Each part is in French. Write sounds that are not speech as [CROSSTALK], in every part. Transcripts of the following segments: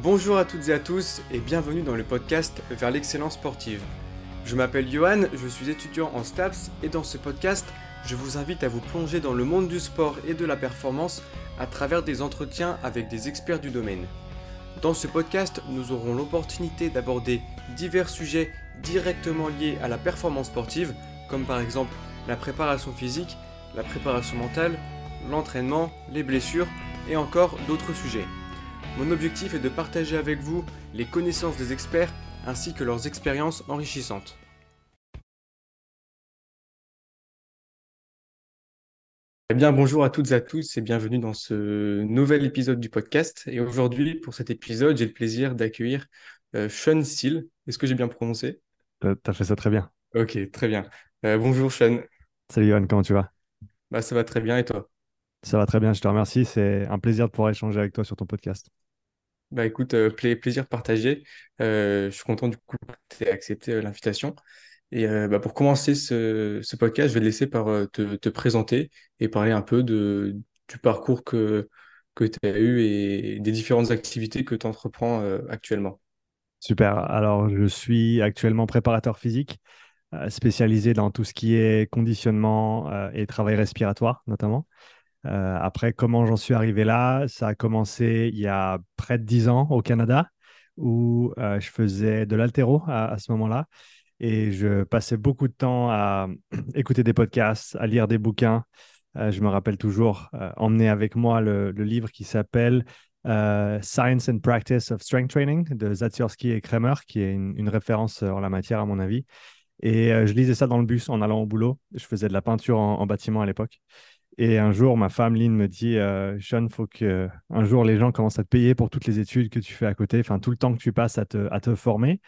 Bonjour à toutes et à tous et bienvenue dans le podcast Vers l'excellence sportive. Je m'appelle Johan, je suis étudiant en STAPS et dans ce podcast, je vous invite à vous plonger dans le monde du sport et de la performance à travers des entretiens avec des experts du domaine. Dans ce podcast, nous aurons l'opportunité d'aborder divers sujets directement liés à la performance sportive, comme par exemple la préparation physique, la préparation mentale, l'entraînement, les blessures et encore d'autres sujets. Mon objectif est de partager avec vous les connaissances des experts ainsi que leurs expériences enrichissantes. Eh bien, bonjour à toutes et à tous et bienvenue dans ce nouvel épisode du podcast. Et aujourd'hui, pour cet épisode, j'ai le plaisir d'accueillir euh, Sean Steele. Est-ce que j'ai bien prononcé? Tu as fait ça très bien. Ok, très bien. Euh, bonjour Sean. Salut Johan, comment tu vas? Bah, ça va très bien et toi? Ça va très bien, je te remercie. C'est un plaisir de pouvoir échanger avec toi sur ton podcast. Bah écoute, euh, plaisir partagé. Euh, je suis content du coup que tu aies accepté euh, l'invitation. Et bah, pour commencer ce, ce, podcast, je vais te laisser par te, te, présenter et parler un peu de, du parcours que, que tu as eu et des différentes activités que tu entreprends actuellement. Super. Alors, je suis actuellement préparateur physique, spécialisé dans tout ce qui est conditionnement et travail respiratoire notamment. Euh, après, comment j'en suis arrivé là? Ça a commencé il y a près de 10 ans au Canada, où euh, je faisais de l'altéro à, ce moment-là. Et je passais beaucoup de temps à [CLEARS THROAT] écouter des podcasts, à lire des bouquins. Euh, je me rappelle toujours emmener avec moi le, livre qui s'appelle Science and Practice of Strength Training de Zatiorski et Kramer, qui est une, référence en la matière, à mon avis. Et je lisais ça dans le bus en allant au boulot. Je faisais de la peinture en bâtiment à l'époque. Et un jour, ma femme Lynn me dit euh, Sean, faut que un jour les gens commencent à te payer pour toutes les études que tu fais à côté, enfin tout le temps que tu passes à te, former.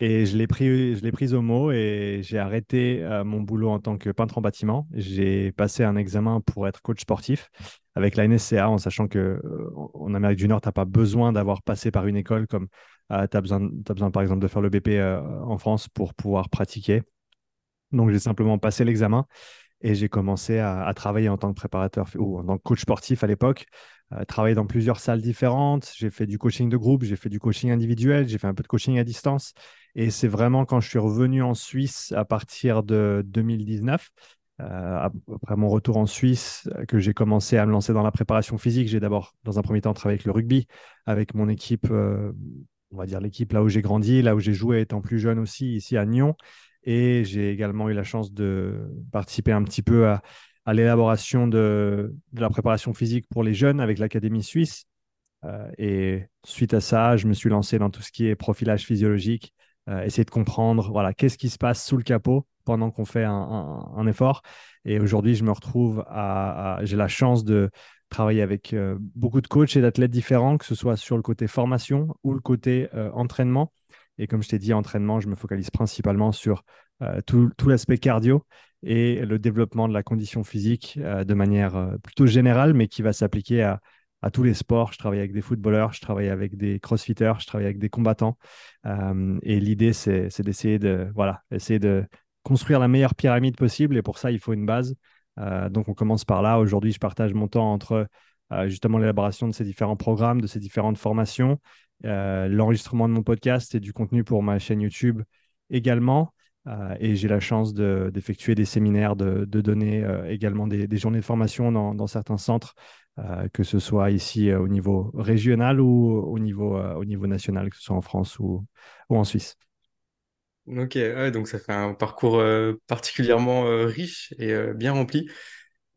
Et je l'ai pris, je l'ai prise au mot et j'ai arrêté euh, mon boulot en tant que peintre en bâtiment. J'ai passé un examen pour être coach sportif avec la NSCA en sachant que euh, en Amérique du Nord, tu n'as pas besoin d'avoir passé par une école comme tu as besoin, as besoin par exemple de faire le BP en France pour pouvoir pratiquer. Donc j'ai simplement passé l'examen et j'ai commencé à, travailler en tant que préparateur ou en tant que coach sportif à l'époque, euh, travailler dans plusieurs salles différentes. J'ai fait du coaching de groupe, j'ai fait du coaching individuel, j'ai fait un peu de coaching à distance. Et c'est vraiment quand je suis revenu en Suisse à partir de 2019, euh, après mon retour en Suisse, que j'ai commencé à me lancer dans la préparation physique. J'ai d'abord, dans un premier temps, travaillé avec le rugby, avec mon équipe, euh, on va dire l'équipe là où j'ai grandi, là où j'ai joué étant plus jeune aussi, ici à Nyon. Et j'ai également eu la chance de participer un petit peu à, l'élaboration de, la préparation physique pour les jeunes avec l'Académie suisse. Euh, et suite à ça, je me suis lancé dans tout ce qui est profilage physiologique, euh, essayer de comprendre voilà, qu'est-ce qui se passe sous le capot pendant qu'on fait un, effort. Et aujourd'hui, je me retrouve à, j'ai la chance de travailler avec euh, beaucoup de coachs et d'athlètes différents, que ce soit sur le côté formation ou le côté entraînement. Et comme je t'ai dit, entraînement, je me focalise principalement sur euh, tout, l'aspect cardio et le développement de la condition physique euh, de manière euh, plutôt générale, mais qui va s'appliquer à, tous les sports. Je travaille avec des footballeurs, je travaille avec des crossfitters, je travaille avec des combattants. et l'idée, c'est d'essayer de, voilà, essayer de construire la meilleure pyramide possible. Et pour ça, il faut une base. donc, on commence par là. Aujourd'hui, je partage mon temps entre justement l'élaboration de ces différents programmes, de ces différentes formations, euh, l'enregistrement de mon podcast et du contenu pour ma chaîne YouTube également. Euh, et j'ai la chance d'effectuer des séminaires, de, donner euh, également des, journées de formation dans, certains centres, que ce soit ici au niveau régional ou au niveau, au niveau national, que ce soit en France ou en Suisse. Ok, donc ça fait un parcours particulièrement riche et bien rempli.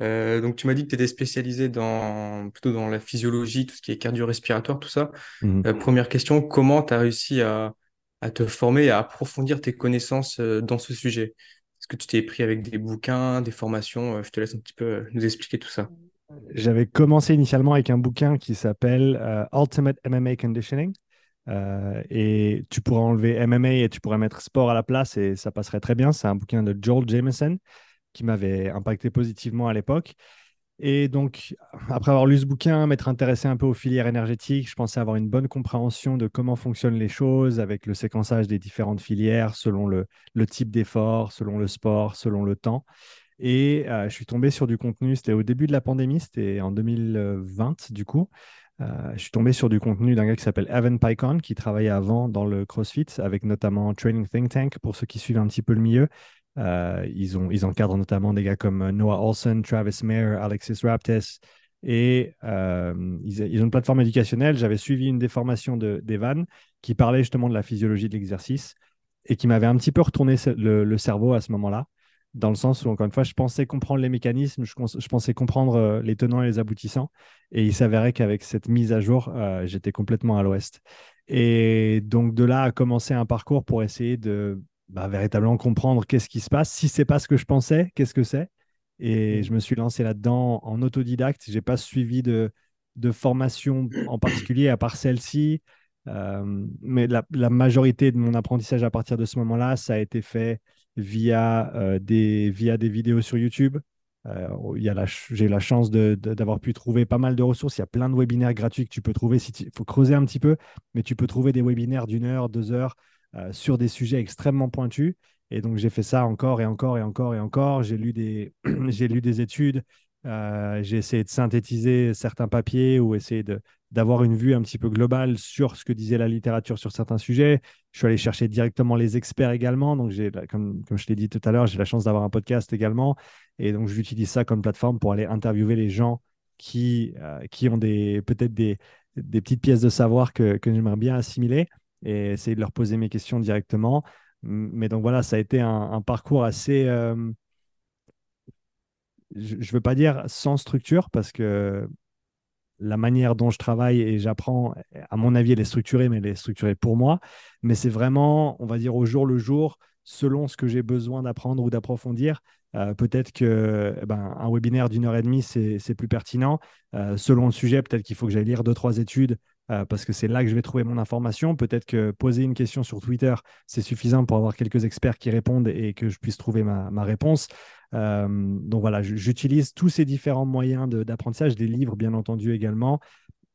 Euh, donc, tu m'as dit que tu étais spécialisé dans, plutôt dans la physiologie, tout ce qui est cardio-respiratoire, tout ça. Mhm. Euh, première question, comment tu as réussi à, à, te former et à approfondir tes connaissances euh, dans ce sujet? Est-ce que tu t'es pris avec des bouquins, des formations? Je te laisse un petit peu nous expliquer tout ça. J'avais commencé initialement avec un bouquin qui s'appelle Ultimate MMA Conditioning. et tu pourrais enlever MMA et tu pourrais mettre sport à la place et ça passerait très bien. C'est un bouquin de Joel Jameson qui m'avait impacté positivement à l'époque. Et donc, après avoir lu ce bouquin, m'être intéressé un peu aux filières énergétiques, je pensais avoir une bonne compréhension de comment fonctionnent les choses avec le séquençage des différentes filières selon le, type d'effort, selon le sport, selon le temps. Et euh, je suis tombé sur du contenu, c'était au début de la pandémie, c'était en 2020 du coup, je suis tombé sur du contenu d'un gars qui s'appelle Evan Pycon, qui travaillait avant dans le CrossFit, avec notamment Training Think Tank, pour ceux qui suivent un petit peu le milieu. Ils, ont, ils encadrent notamment des gars comme Noah Olson, Travis Mayer, Alexis Raptis, et ils, ils, ont une plateforme éducationnelle. J'avais suivi une des formations d'Evan qui parlait justement de la physiologie de l'exercice et qui m'avait un petit peu retourné le, cerveau à ce moment-là, dans le sens où, encore une fois, je pensais comprendre les mécanismes, je, pensais comprendre euh, les tenants et les aboutissants, et il s'avérait qu'avec cette mise à jour, euh, j'étais complètement à l'ouest. Et donc de là a commencé un parcours pour essayer de bah, véritablement comprendre qu'est-ce qui se passe. Si c'est pas ce que je pensais, qu'est-ce que c'est? Et mmh. je me suis lancé là-dedans en autodidacte. J'ai pas suivi de, de formation en particulier à part celle-ci. Euh, mais la, majorité de mon apprentissage à partir de ce moment-là, ça a été fait via, euh, des, via des vidéos sur YouTube. Euh, j'ai eu la chance d'avoir pu trouver pas mal de ressources. Il y a plein de webinaires gratuits que tu peux trouver. Il faut creuser un petit peu, mais tu peux trouver des webinaires d'une heure, deux heures sur des sujets extrêmement pointus. Et donc, j'ai fait ça encore et encore et encore et encore. J'ai lu, des [CLEARS THROAT] lu des études. j'ai essayé de synthétiser certains papiers ou essayer d'avoir une vue un petit peu globale sur ce que disait la littérature sur certains sujets. Je suis allé chercher directement les experts également. Donc, j'ai, comme, comme je l'ai dit tout à l'heure, j'ai la chance d'avoir un podcast également. Et donc, j'utilise ça comme plateforme pour aller interviewer les gens qui, euh, qui ont peut-être des, des petites pièces de savoir que, que j'aimerais bien assimiler et essayer de leur poser mes questions directement. Mais donc, voilà, ça a été un, parcours assez. Euh, je ne veux pas dire sans structure parce que la manière dont je travaille et j'apprends, à mon avis, elle est structurée, mais elle est structurée pour moi. Mais c'est vraiment, on va dire, au jour le jour, selon ce que j'ai besoin d'apprendre ou d'approfondir. Euh, peut-être que eh ben, un webinaire d'une heure et demie, c'est plus pertinent. Euh, selon le sujet, peut-être qu'il faut que j'aille lire deux, trois études euh, parce que c'est là que je vais trouver mon information. Peut-être que poser une question sur Twitter, c'est suffisant pour avoir quelques experts qui répondent et que je puisse trouver ma, ma réponse. Euh, donc voilà, j'utilise tous ces différents moyens d'apprentissage, des livres bien entendu également.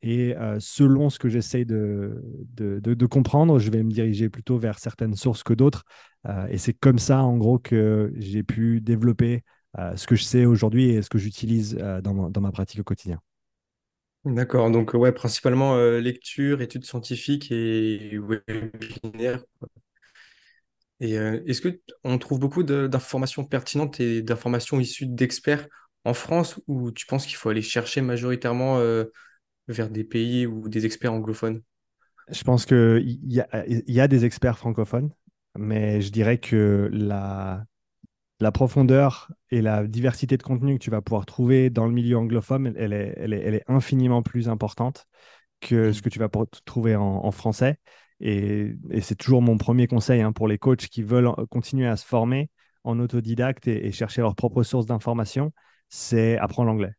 Et euh, selon ce que j'essaye de, de, de, comprendre, je vais me diriger plutôt vers certaines sources que d'autres. Et c'est comme ça, en gros, que j'ai pu développer ce que je sais aujourd'hui et ce que j'utilise dans, dans, ma pratique au quotidien. D'accord, donc ouais, principalement lecture, études scientifiques et webinaire. Et euh, est-ce qu'on trouve beaucoup d'informations pertinentes et d'informations issues d'experts en France ou tu penses qu'il faut aller chercher majoritairement euh, vers des pays ou des experts anglophones? Je pense qu'il a, y a des experts francophones, mais je dirais que la, la profondeur et la diversité de contenu que tu vas pouvoir trouver dans le milieu anglophone, elle est, elle est, elle est infiniment plus importante que mmh. ce que tu vas trouver en français. Et, c'est toujours mon premier conseil hein, pour les coachs qui veulent continuer à se former en autodidacte et, chercher leurs propres sources d'information, c'est apprendre l'anglais.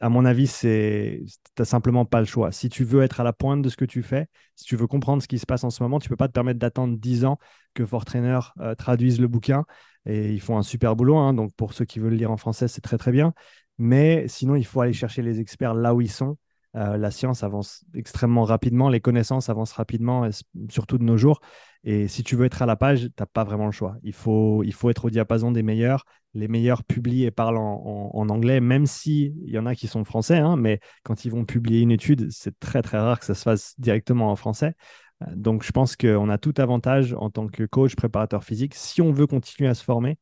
À mon avis, tu n'as simplement pas le choix. Si tu veux être à la pointe de ce que tu fais, si tu veux comprendre ce qui se passe en ce moment, tu peux pas te permettre d'attendre 10 ans que Fortrainer euh, traduise le bouquin. Et ils font un super boulot. Hein. donc, pour ceux qui veulent lire en français, c'est très, très bien. Mais sinon, il faut aller chercher les experts là où ils sont euh, la science avance extrêmement rapidement, les connaissances avancent rapidement, surtout de nos jours. Et si tu veux être à la page, tu n'as pas vraiment le choix. Il faut, il faut être au diapason des meilleurs. Les meilleurs publient et parlent en, anglais, même s'il y en a qui sont français. Hein, mais quand ils vont publier une étude, c'est très très rare que ça se fasse directement en français. Euh, donc je pense qu'on a tout avantage en tant que coach, préparateur physique, si on veut continuer à se former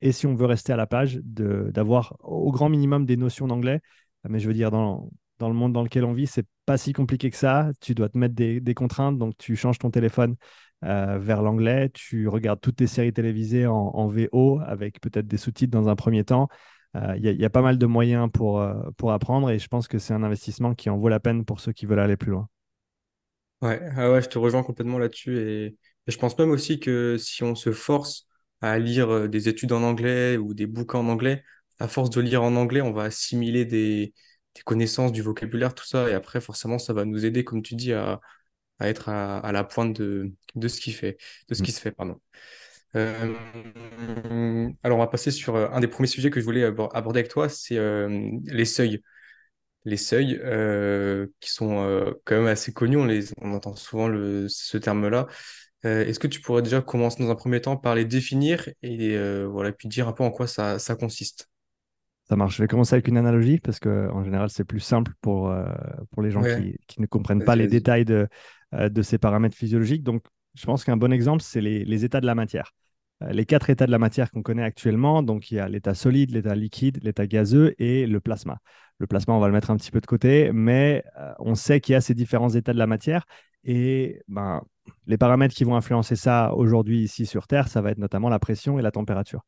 et si on veut rester à la page, d'avoir au grand minimum des notions d'anglais. Mais je veux dire, dans, dans le monde dans lequel on vit, c'est pas si compliqué que ça. Tu dois te mettre des, contraintes, donc tu changes ton téléphone euh, vers l'anglais, tu regardes toutes tes séries télévisées en, VO avec peut-être des sous-titres dans un premier temps. Euh, il y, a pas mal de moyens pour, euh, pour apprendre et je pense que c'est un investissement qui en vaut la peine pour ceux qui veulent aller plus loin. Ouais, ah ouais je te rejoins complètement là-dessus et, et, je pense même aussi que si on se force à lire des études en anglais ou des bouquins en anglais, à force de lire en anglais, on va assimiler des, connaissances, du vocabulaire, tout ça. Et après, forcément, ça va nous aider, comme tu dis, à, être à, la pointe de, de ce qui fait, de ce mm. qui se fait, pardon. Euh, alors, on va passer sur euh, un des premiers sujets que je voulais aborder avec toi, c'est euh, les seuils. Les seuils qui sont quand même assez connus, on, les, on entend souvent le, ce terme-là. Est-ce que tu pourrais déjà commencer dans un premier temps par les définir et voilà, puis dire un peu en quoi ça, ça consiste? Ça marche. Je vais commencer avec une analogie parce qu'en général, c'est plus simple pour, euh, pour les gens qui, ne comprennent pas les détails de, de ces paramètres physiologiques. Donc, je pense qu'un bon exemple, c'est les, états de la matière. Euh, les quatre états de la matière qu'on connaît actuellement, donc il y a l'état solide, l'état liquide, l'état gazeux et le plasma. Le plasma, on va le mettre un petit peu de côté, mais on sait qu'il y a ces différents états de la matière. Et ben, les paramètres qui vont influencer ça aujourd'hui ici sur Terre, ça va être notamment la pression et la température.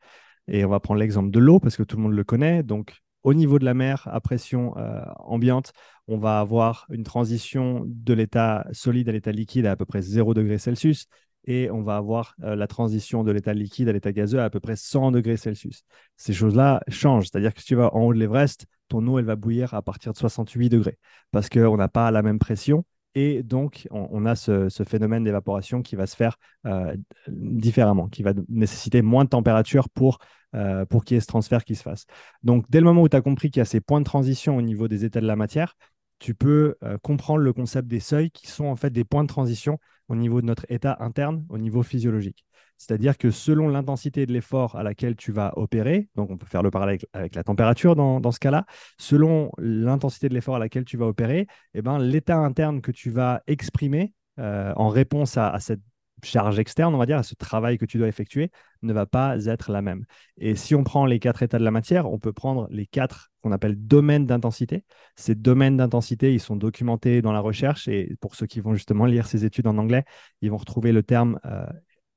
Et on va prendre l'exemple de l'eau parce que tout le monde le connaît. Donc, au niveau de la mer, à pression euh, ambiante, on va avoir une transition de l'état solide à l'état liquide à à peu près 0 degrés Celsius. Et on va avoir euh, la transition de l'état liquide à l'état gazeux à à peu près 100 degrés Celsius. Ces choses-là changent. C'est-à-dire que si tu vas en haut de l'Everest, ton eau, elle va bouillir à partir de 68 degrés parce qu'on n'a pas la même pression et donc, on, a ce, phénomène d'évaporation qui va se faire euh, différemment, qui va nécessiter moins de température pour, euh, pour qu'il y ait ce transfert qui se fasse. Donc, dès le moment où tu as compris qu'il y a ces points de transition au niveau des états de la matière, tu peux euh, comprendre le concept des seuils qui sont en fait des points de transition au niveau de notre état interne, au niveau physiologique. C'est-à-dire que selon l'intensité de l'effort à laquelle tu vas opérer, donc on peut faire le parallèle avec, la température dans, ce cas-là, selon l'intensité de l'effort à laquelle tu vas opérer, eh ben, l'état interne que tu vas exprimer euh, en réponse à, cette charge externe, on va dire, à ce travail que tu dois effectuer, ne va pas être la même. Et si on prend les quatre états de la matière, on peut prendre les quatre qu'on appelle domaines d'intensité. Ces domaines d'intensité, ils sont documentés dans la recherche et pour ceux qui vont justement lire ces études en anglais, ils vont retrouver le terme euh,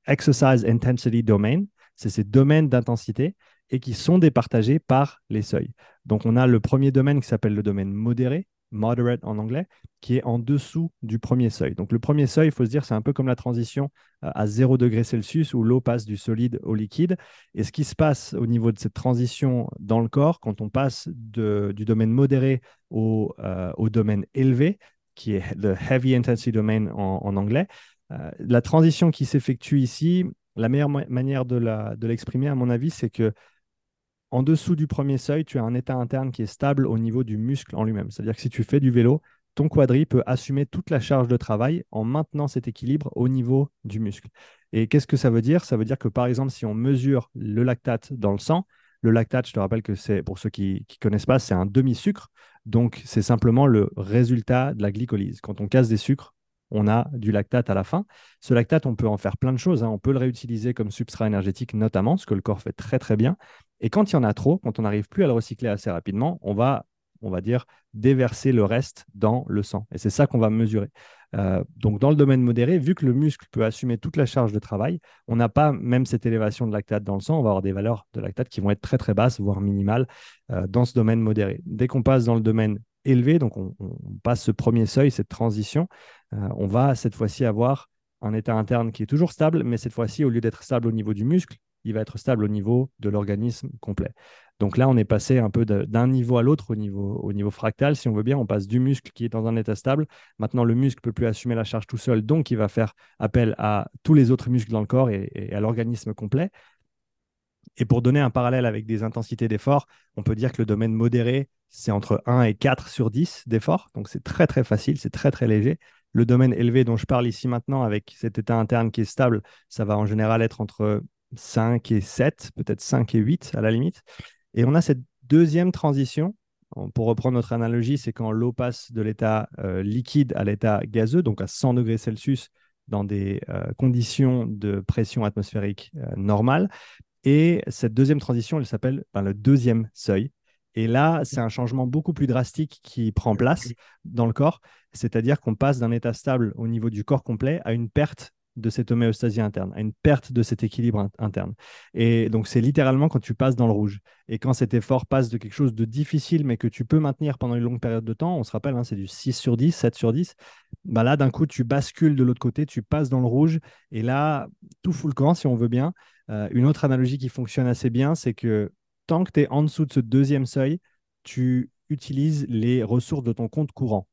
Exercise Intensity Domain, c'est ces domaines d'intensité et qui sont départagés par les seuils. Donc on a le premier domaine qui s'appelle le domaine modéré, moderate en anglais, qui est en dessous du premier seuil. Donc le premier seuil, il faut se dire, c'est un peu comme la transition euh, à 0 degré Celsius où l'eau passe du solide au liquide. Et ce qui se passe au niveau de cette transition dans le corps, quand on passe du domaine modéré au, euh, au, domaine élevé, qui est le heavy intensity domain en anglais, la transition qui s'effectue ici, la meilleure manière de l'exprimer, à mon avis, c'est que en dessous du premier seuil, tu as un état interne qui est stable au niveau du muscle en lui-même. C'est-à-dire que si tu fais du vélo, ton quadri peut assumer toute la charge de travail en maintenant cet équilibre au niveau du muscle. Et qu'est-ce que ça veut dire? Ça veut dire que par exemple, si on mesure le lactate dans le sang, le lactate, je te rappelle que c'est, pour ceux qui ne connaissent pas, c'est un demi-sucre. Donc, c'est simplement le résultat de la glycolyse. Quand on casse des sucres, on a du lactate à la fin. Ce lactate, on peut en faire plein de choses. Hein. On peut le réutiliser comme substrat énergétique notamment, ce que le corps fait très très bien. Et quand il y en a trop, quand on n'arrive plus à le recycler assez rapidement, on va, on va dire, déverser le reste dans le sang. Et c'est ça qu'on va mesurer. Euh, donc dans le domaine modéré, vu que le muscle peut assumer toute la charge de travail, on n'a pas même cette élévation de lactate dans le sang, on va avoir des valeurs de lactate qui vont être très très basses, voire minimales, euh, dans ce domaine modéré. Dès qu'on passe dans le domaine élevé, donc on, passe ce premier seuil, cette transition, on va cette fois-ci avoir un état interne qui est toujours stable, mais cette fois-ci, au lieu d'être stable au niveau du muscle, il va être stable au niveau de l'organisme complet. Donc là, on est passé un peu d'un niveau à l'autre au niveau, au niveau fractal, si on veut bien. On passe du muscle qui est dans un état stable. Maintenant, le muscle ne peut plus assumer la charge tout seul, donc il va faire appel à tous les autres muscles dans le corps et à l'organisme complet. Et pour donner un parallèle avec des intensités d'effort, on peut dire que le domaine modéré, c'est entre 1 et 4 sur 10 d'effort. Donc c'est très très facile, c'est très très léger. Le domaine élevé dont je parle ici maintenant, avec cet état interne qui est stable, ça va en général être entre 5 et 7, peut-être 5 et 8 à la limite. Et on a cette deuxième transition. Pour reprendre notre analogie, c'est quand l'eau passe de l'état euh, liquide à l'état gazeux, donc à 100 degrés Celsius dans des euh, conditions de pression atmosphérique euh, normale. Et cette deuxième transition, elle s'appelle ben, le deuxième seuil. Et là, c'est un changement beaucoup plus drastique qui prend place dans le corps, c'est-à-dire qu'on passe d'un état stable au niveau du corps complet à une perte de cette homéostasie interne, à une perte de cet équilibre interne. Et donc, c'est littéralement quand tu passes dans le rouge. Et quand cet effort passe de quelque chose de difficile, mais que tu peux maintenir pendant une longue période de temps, on se rappelle, hein, c'est du 6 sur 10, 7 sur 10, bah là, d'un coup, tu bascules de l'autre côté, tu passes dans le rouge, et là, tout fout le camp, si on veut bien. Euh, une autre analogie qui fonctionne assez bien, c'est que tant que tu es en dessous de ce deuxième seuil, tu utilises les ressources de ton compte courant.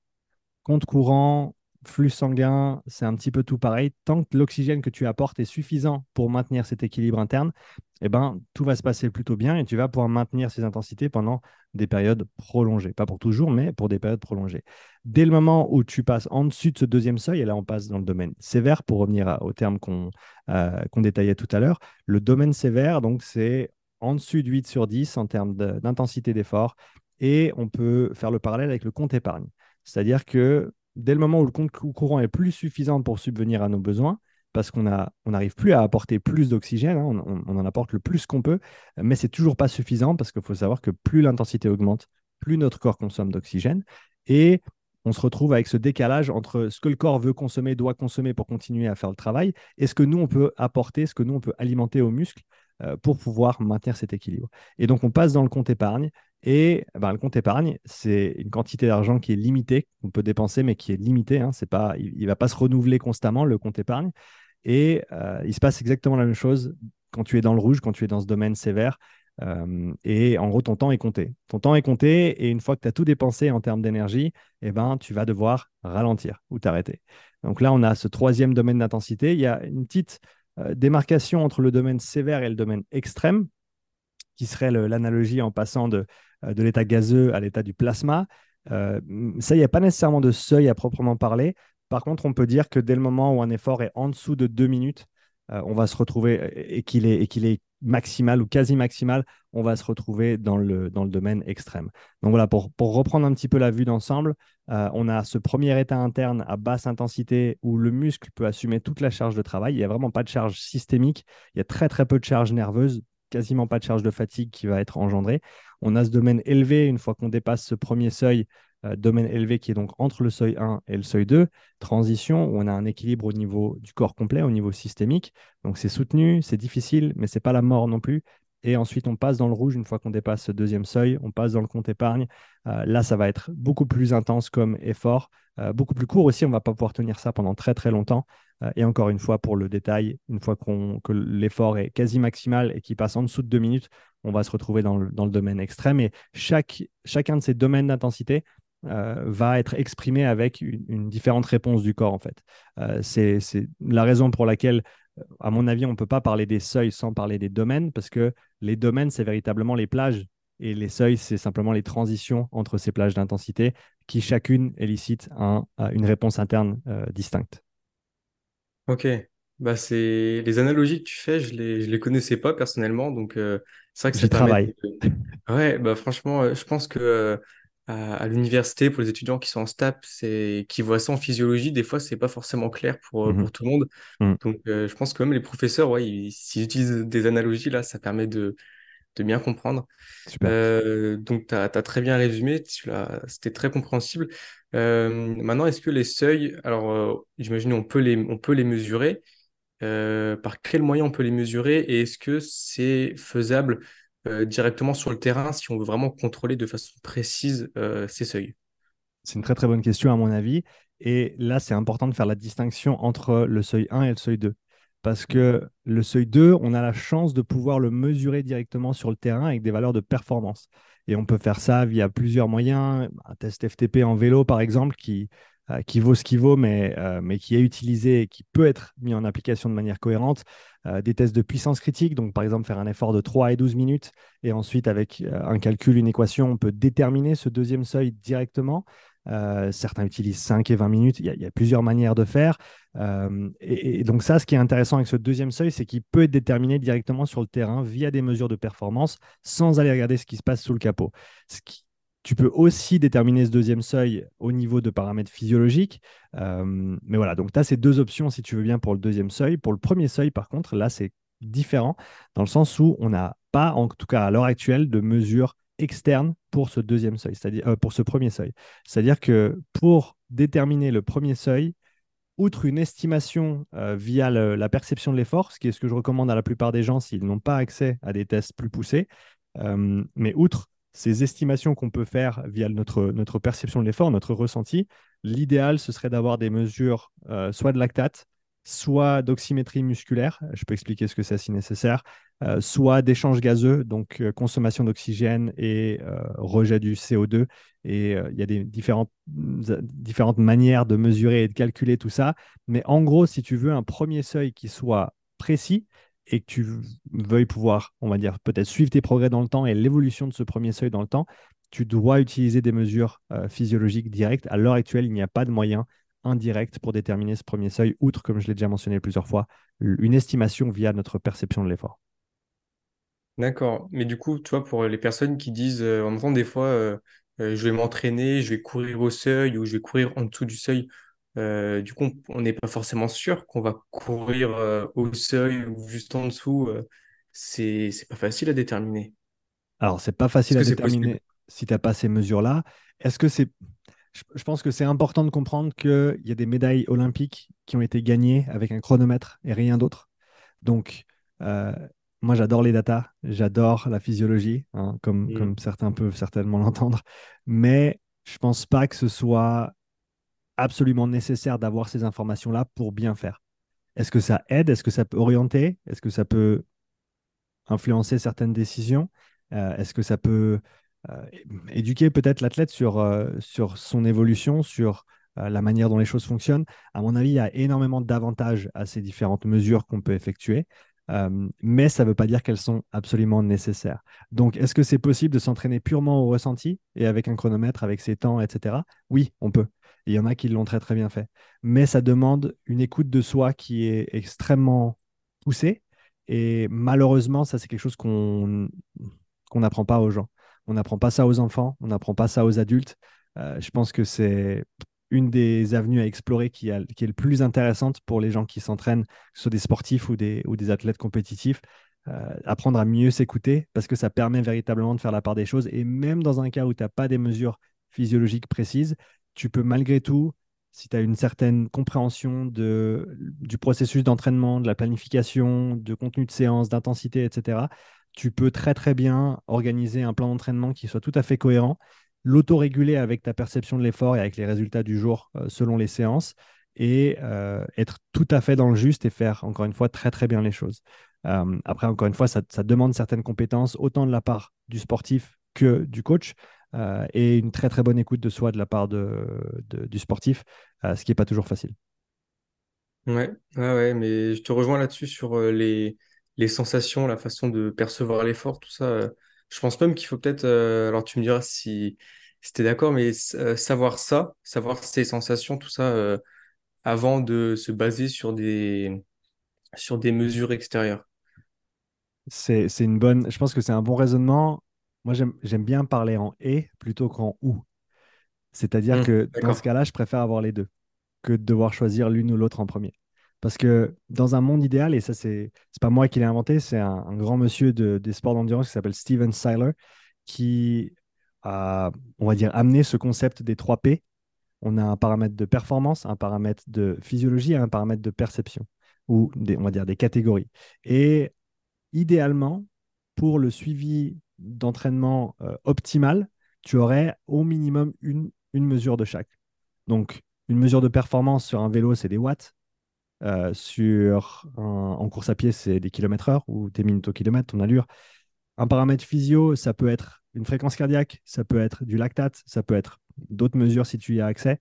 Compte courant, flux sanguin, c'est un petit peu tout pareil. Tant que l'oxygène que tu apportes est suffisant pour maintenir cet équilibre interne, eh ben, tout va se passer plutôt bien et tu vas pouvoir maintenir ces intensités pendant des périodes prolongées. Pas pour toujours, mais pour des périodes prolongées. Dès le moment où tu passes en dessus de ce deuxième seuil, et là on passe dans le domaine sévère, pour revenir au terme qu'on euh, détaillait tout à l'heure, le domaine sévère, donc c'est en dessus de 8 sur 10 en termes d'intensité d'effort. Et on peut faire le parallèle avec le compte épargne. C'est-à-dire que dès le moment où le compte courant est plus suffisant pour subvenir à nos besoins, parce qu'on n'arrive plus à apporter plus d'oxygène, hein, on, en apporte le plus qu'on peut, mais c'est toujours pas suffisant parce qu'il faut savoir que plus l'intensité augmente, plus notre corps consomme d'oxygène. Et on se retrouve avec ce décalage entre ce que le corps veut consommer, doit consommer pour continuer à faire le travail, et ce que nous, on peut apporter, ce que nous, on peut alimenter aux muscles euh, pour pouvoir maintenir cet équilibre. Et donc, on passe dans le compte épargne. Et ben, le compte épargne, c'est une quantité d'argent qui est limitée, qu'on peut dépenser, mais qui est limitée. Hein. c'est pas, il ne va pas se renouveler constamment, le compte épargne. Et euh, il se passe exactement la même chose quand tu es dans le rouge, quand tu es dans ce domaine sévère. Euh, et en gros, ton temps est compté. Ton temps est compté et une fois que tu as tout dépensé en termes d'énergie, eh ben, tu vas devoir ralentir ou t'arrêter. Donc là, on a ce troisième domaine d'intensité. Il y a une petite euh, démarcation entre le domaine sévère et le domaine extrême, qui serait l'analogie en passant de, de l'état gazeux à l'état du plasma. ça, il n'y a pas nécessairement de seuil à proprement parler. Par contre, on peut dire que dès le moment où un effort est en dessous de deux minutes, euh, on va se retrouver, et qu'il est, est, maximal ou quasi maximal, on va se retrouver dans le, dans le domaine extrême. Donc voilà, pour, reprendre un petit peu la vue d'ensemble, euh, on a ce premier état interne à basse intensité où le muscle peut assumer toute la charge de travail. Il n'y a vraiment pas de charge systémique, il y a très très peu de charge nerveuse, quasiment pas de charge de fatigue qui va être engendrée. On a ce domaine élevé, une fois qu'on dépasse ce premier seuil, euh, domaine élevé qui est donc entre le seuil 1 et le seuil 2, transition où on a un équilibre au niveau du corps complet, au niveau systémique. Donc c'est soutenu, c'est difficile, mais c'est pas la mort non plus. Et ensuite, on passe dans le rouge une fois qu'on dépasse ce deuxième seuil, on passe dans le compte épargne. Euh, là, ça va être beaucoup plus intense comme effort, euh, beaucoup plus court aussi. On ne va pas pouvoir tenir ça pendant très très longtemps. et encore une fois, pour le détail, une fois que l'effort est quasi maximal et qu'il passe en dessous de deux minutes, on va se retrouver dans le, dans le domaine extrême. Et chaque, chacun de ces domaines d'intensité euh, va être exprimé avec une, différente réponse du corps, en fait. Euh, c'est la raison pour laquelle, à mon avis, on ne peut pas parler des seuils sans parler des domaines, parce que les domaines, c'est véritablement les plages, et les seuils, c'est simplement les transitions entre ces plages d'intensité qui chacune élicite une réponse interne euh, distincte. Ok, bah c'est les analogies que tu fais, je les je les connaissais pas personnellement, donc c'est vrai que ça travaille. Ouais, bah franchement, je pense que à, l'université pour les étudiants qui sont en STAP, qui voient ça en physiologie, des fois c'est pas forcément clair pour, euh, pour mmh tout le monde. Mmh. Donc euh, je pense que même les professeurs, ouais, s'ils utilisent des analogies là, ça permet de, de bien comprendre. Euh, donc tu as, très bien résumé, c'était très compréhensible. maintenant, est-ce que les seuils, alors j'imagine on peut les on peut les mesurer. par quels moyens on peut les mesurer et est-ce que c'est faisable euh, directement sur le terrain si on veut vraiment contrôler de façon précise euh, ces seuils C'est une très très bonne question à mon avis. Et là, c'est important de faire la distinction entre le seuil 1 et le seuil 2. Parce que le seuil 2, on a la chance de pouvoir le mesurer directement sur le terrain avec des valeurs de performance. Et on peut faire ça via plusieurs moyens. Un test FTP en vélo, par exemple, qui, euh, qui vaut ce qu'il vaut, mais, euh, mais qui est utilisé et qui peut être mis en application de manière cohérente. Euh, des tests de puissance critique, donc par exemple faire un effort de 3 et 12 minutes, et ensuite avec un calcul, une équation, on peut déterminer ce deuxième seuil directement. certains utilisent 5 et 20 minutes. Il y a, plusieurs manières de faire. et, et, donc ça, ce qui est intéressant avec ce deuxième seuil, c'est qu'il peut être déterminé directement sur le terrain via des mesures de performance sans aller regarder ce qui se passe sous le capot. Ce qui, tu peux aussi déterminer ce deuxième seuil au niveau de paramètres physiologiques. Euh, mais voilà, donc tu as ces deux options si tu veux bien pour le deuxième seuil. Pour le premier seuil, par contre, là, c'est différent dans le sens où on n'a pas, en tout cas à l'heure actuelle, de mesures externes pour ce deuxième seuil, c'est-à-dire euh, pour ce premier seuil. C'est-à-dire que pour déterminer le premier seuil, outre une estimation euh, via la perception de l'effort, ce qui est ce que je recommande à la plupart des gens s'ils n'ont pas accès à des tests plus poussés, mais outre ces estimations qu'on peut faire via notre, perception de l'effort, notre ressenti, l'idéal, ce serait d'avoir des mesures euh, soit de lactate, soit d'oxymétrie musculaire, je peux expliquer ce que c'est si nécessaire, euh, soit d'échange gazeux, donc euh, consommation d'oxygène et rejet du CO2. Et il y a des différentes manières de mesurer et de calculer tout ça. Mais en gros, si tu veux un premier seuil qui soit précis, et que tu veuilles pouvoir, on va dire, peut-être suivre tes progrès dans le temps et l'évolution de ce premier seuil dans le temps, tu dois utiliser des mesures euh, physiologiques directes. À l'heure actuelle, il n'y a pas de moyen indirect pour déterminer ce premier seuil, outre, comme je l'ai déjà mentionné plusieurs fois, une estimation via notre perception de l'effort. D'accord. Mais du coup, tu vois, pour les personnes qui disent, euh, on entend des fois, euh, euh, je vais m'entraîner, je vais courir au seuil ou je vais courir en dessous du seuil. Euh, du coup, on n'est pas forcément sûr qu'on va courir euh, au seuil ou juste en dessous. euh, c'est, pas facile à déterminer. Alors, c'est pas facile à déterminer si tu n'as pas ces mesures-là. Est-ce que c'est... Je, je pense que c'est important de comprendre qu'il y a des médailles olympiques qui ont été gagnées avec un chronomètre et rien d'autre. Donc, euh, moi, j'adore les datas, j'adore la physiologie, hein, comme, Hmm. comme certains peuvent certainement [LAUGHS] l'entendre, mais je pense pas que ce soit absolument nécessaire d'avoir ces informations-là pour bien faire. Est-ce que ça aide? Est-ce que ça peut orienter? Est-ce que ça peut influencer certaines décisions? Euh, est-ce que ça peut euh, éduquer peut-être l'athlète sur, euh, sur son évolution, sur la manière dont les choses fonctionnent? À mon avis, il y a énormément d'avantages à ces différentes mesures qu'on peut effectuer. Mais ça ne veut pas dire qu'elles sont absolument nécessaires. Donc, est-ce que c'est possible de s'entraîner purement au ressenti et avec un chronomètre, avec ses temps, etc. Oui, on peut. Il y en a qui l'ont très très bien fait. Mais ça demande une écoute de soi qui est extrêmement poussée et malheureusement, ça, c'est quelque chose qu'on n'apprend pas aux gens. On n'apprend pas ça aux enfants, on n'apprend pas ça aux adultes. Euh, je pense que c'est une des avenues à explorer qui est le plus intéressante pour les gens qui s'entraînent, que ce soit des sportifs ou des, ou des athlètes compétitifs. Euh, apprendre à mieux s'écouter parce que ça permet véritablement de faire la part des choses. Et même dans un cas où tu n'as pas des mesures physiologiques précises, tu peux malgré tout si tu as une certaine compréhension de, du processus d'entraînement, de la planification, de contenu de séance, d'intensité, etc., tu peux très très bien organiser un plan d'entraînement qui soit tout à fait cohérent, l'autoréguler avec ta perception de l'effort et avec les résultats du jour euh, selon les séances, et euh, être tout à fait dans le juste et faire, encore une fois, très très bien les choses. Euh, après, encore une fois, ça, ça demande certaines compétences, autant de la part du sportif que du coach euh, et une très très bonne écoute de soi de la part de, de- du sportif, euh, ce qui n'est pas toujours facile. Ouais, ouais, ouais, mais je te rejoins là-dessus sur euh, les, les sensations, la façon de percevoir l'effort, tout ça. je pense même qu'il faut peut-être, alors tu me diras si, si tu es d'accord, mais savoir ça, savoir ces sensations, tout ça, avant de se baser sur des, sur des mesures extérieures. C'est une bonne, je pense que c'est un bon raisonnement. Moi, j'aime, bien parler en et plutôt qu'en ou. C'est-à-dire Hmm, que dans ce cas-là, je préfère avoir les deux que de devoir choisir l'une ou l'autre en premier. Parce que dans un monde idéal, et ça, c'est pas moi qui l'ai inventé, c'est un, un grand monsieur de- des sports d'endurance qui s'appelle Steven Seiler qui a, on va dire, amené ce concept des trois P. On a un paramètre de performance, un paramètre de physiologie et un paramètre de perception, ou des, on va dire des catégories. Et idéalement, pour le suivi d'entraînement euh, optimal, tu aurais au minimum une, mesure de chaque. Donc, une mesure de performance sur un vélo, c'est des watts. Euh, sur en course à pied, c'est des kilomètres heure ou tes minutes au kilomètre, ton allure. Un paramètre physio, ça peut être une fréquence cardiaque, ça peut être du lactate, ça peut être d'autres mesures si tu y as accès.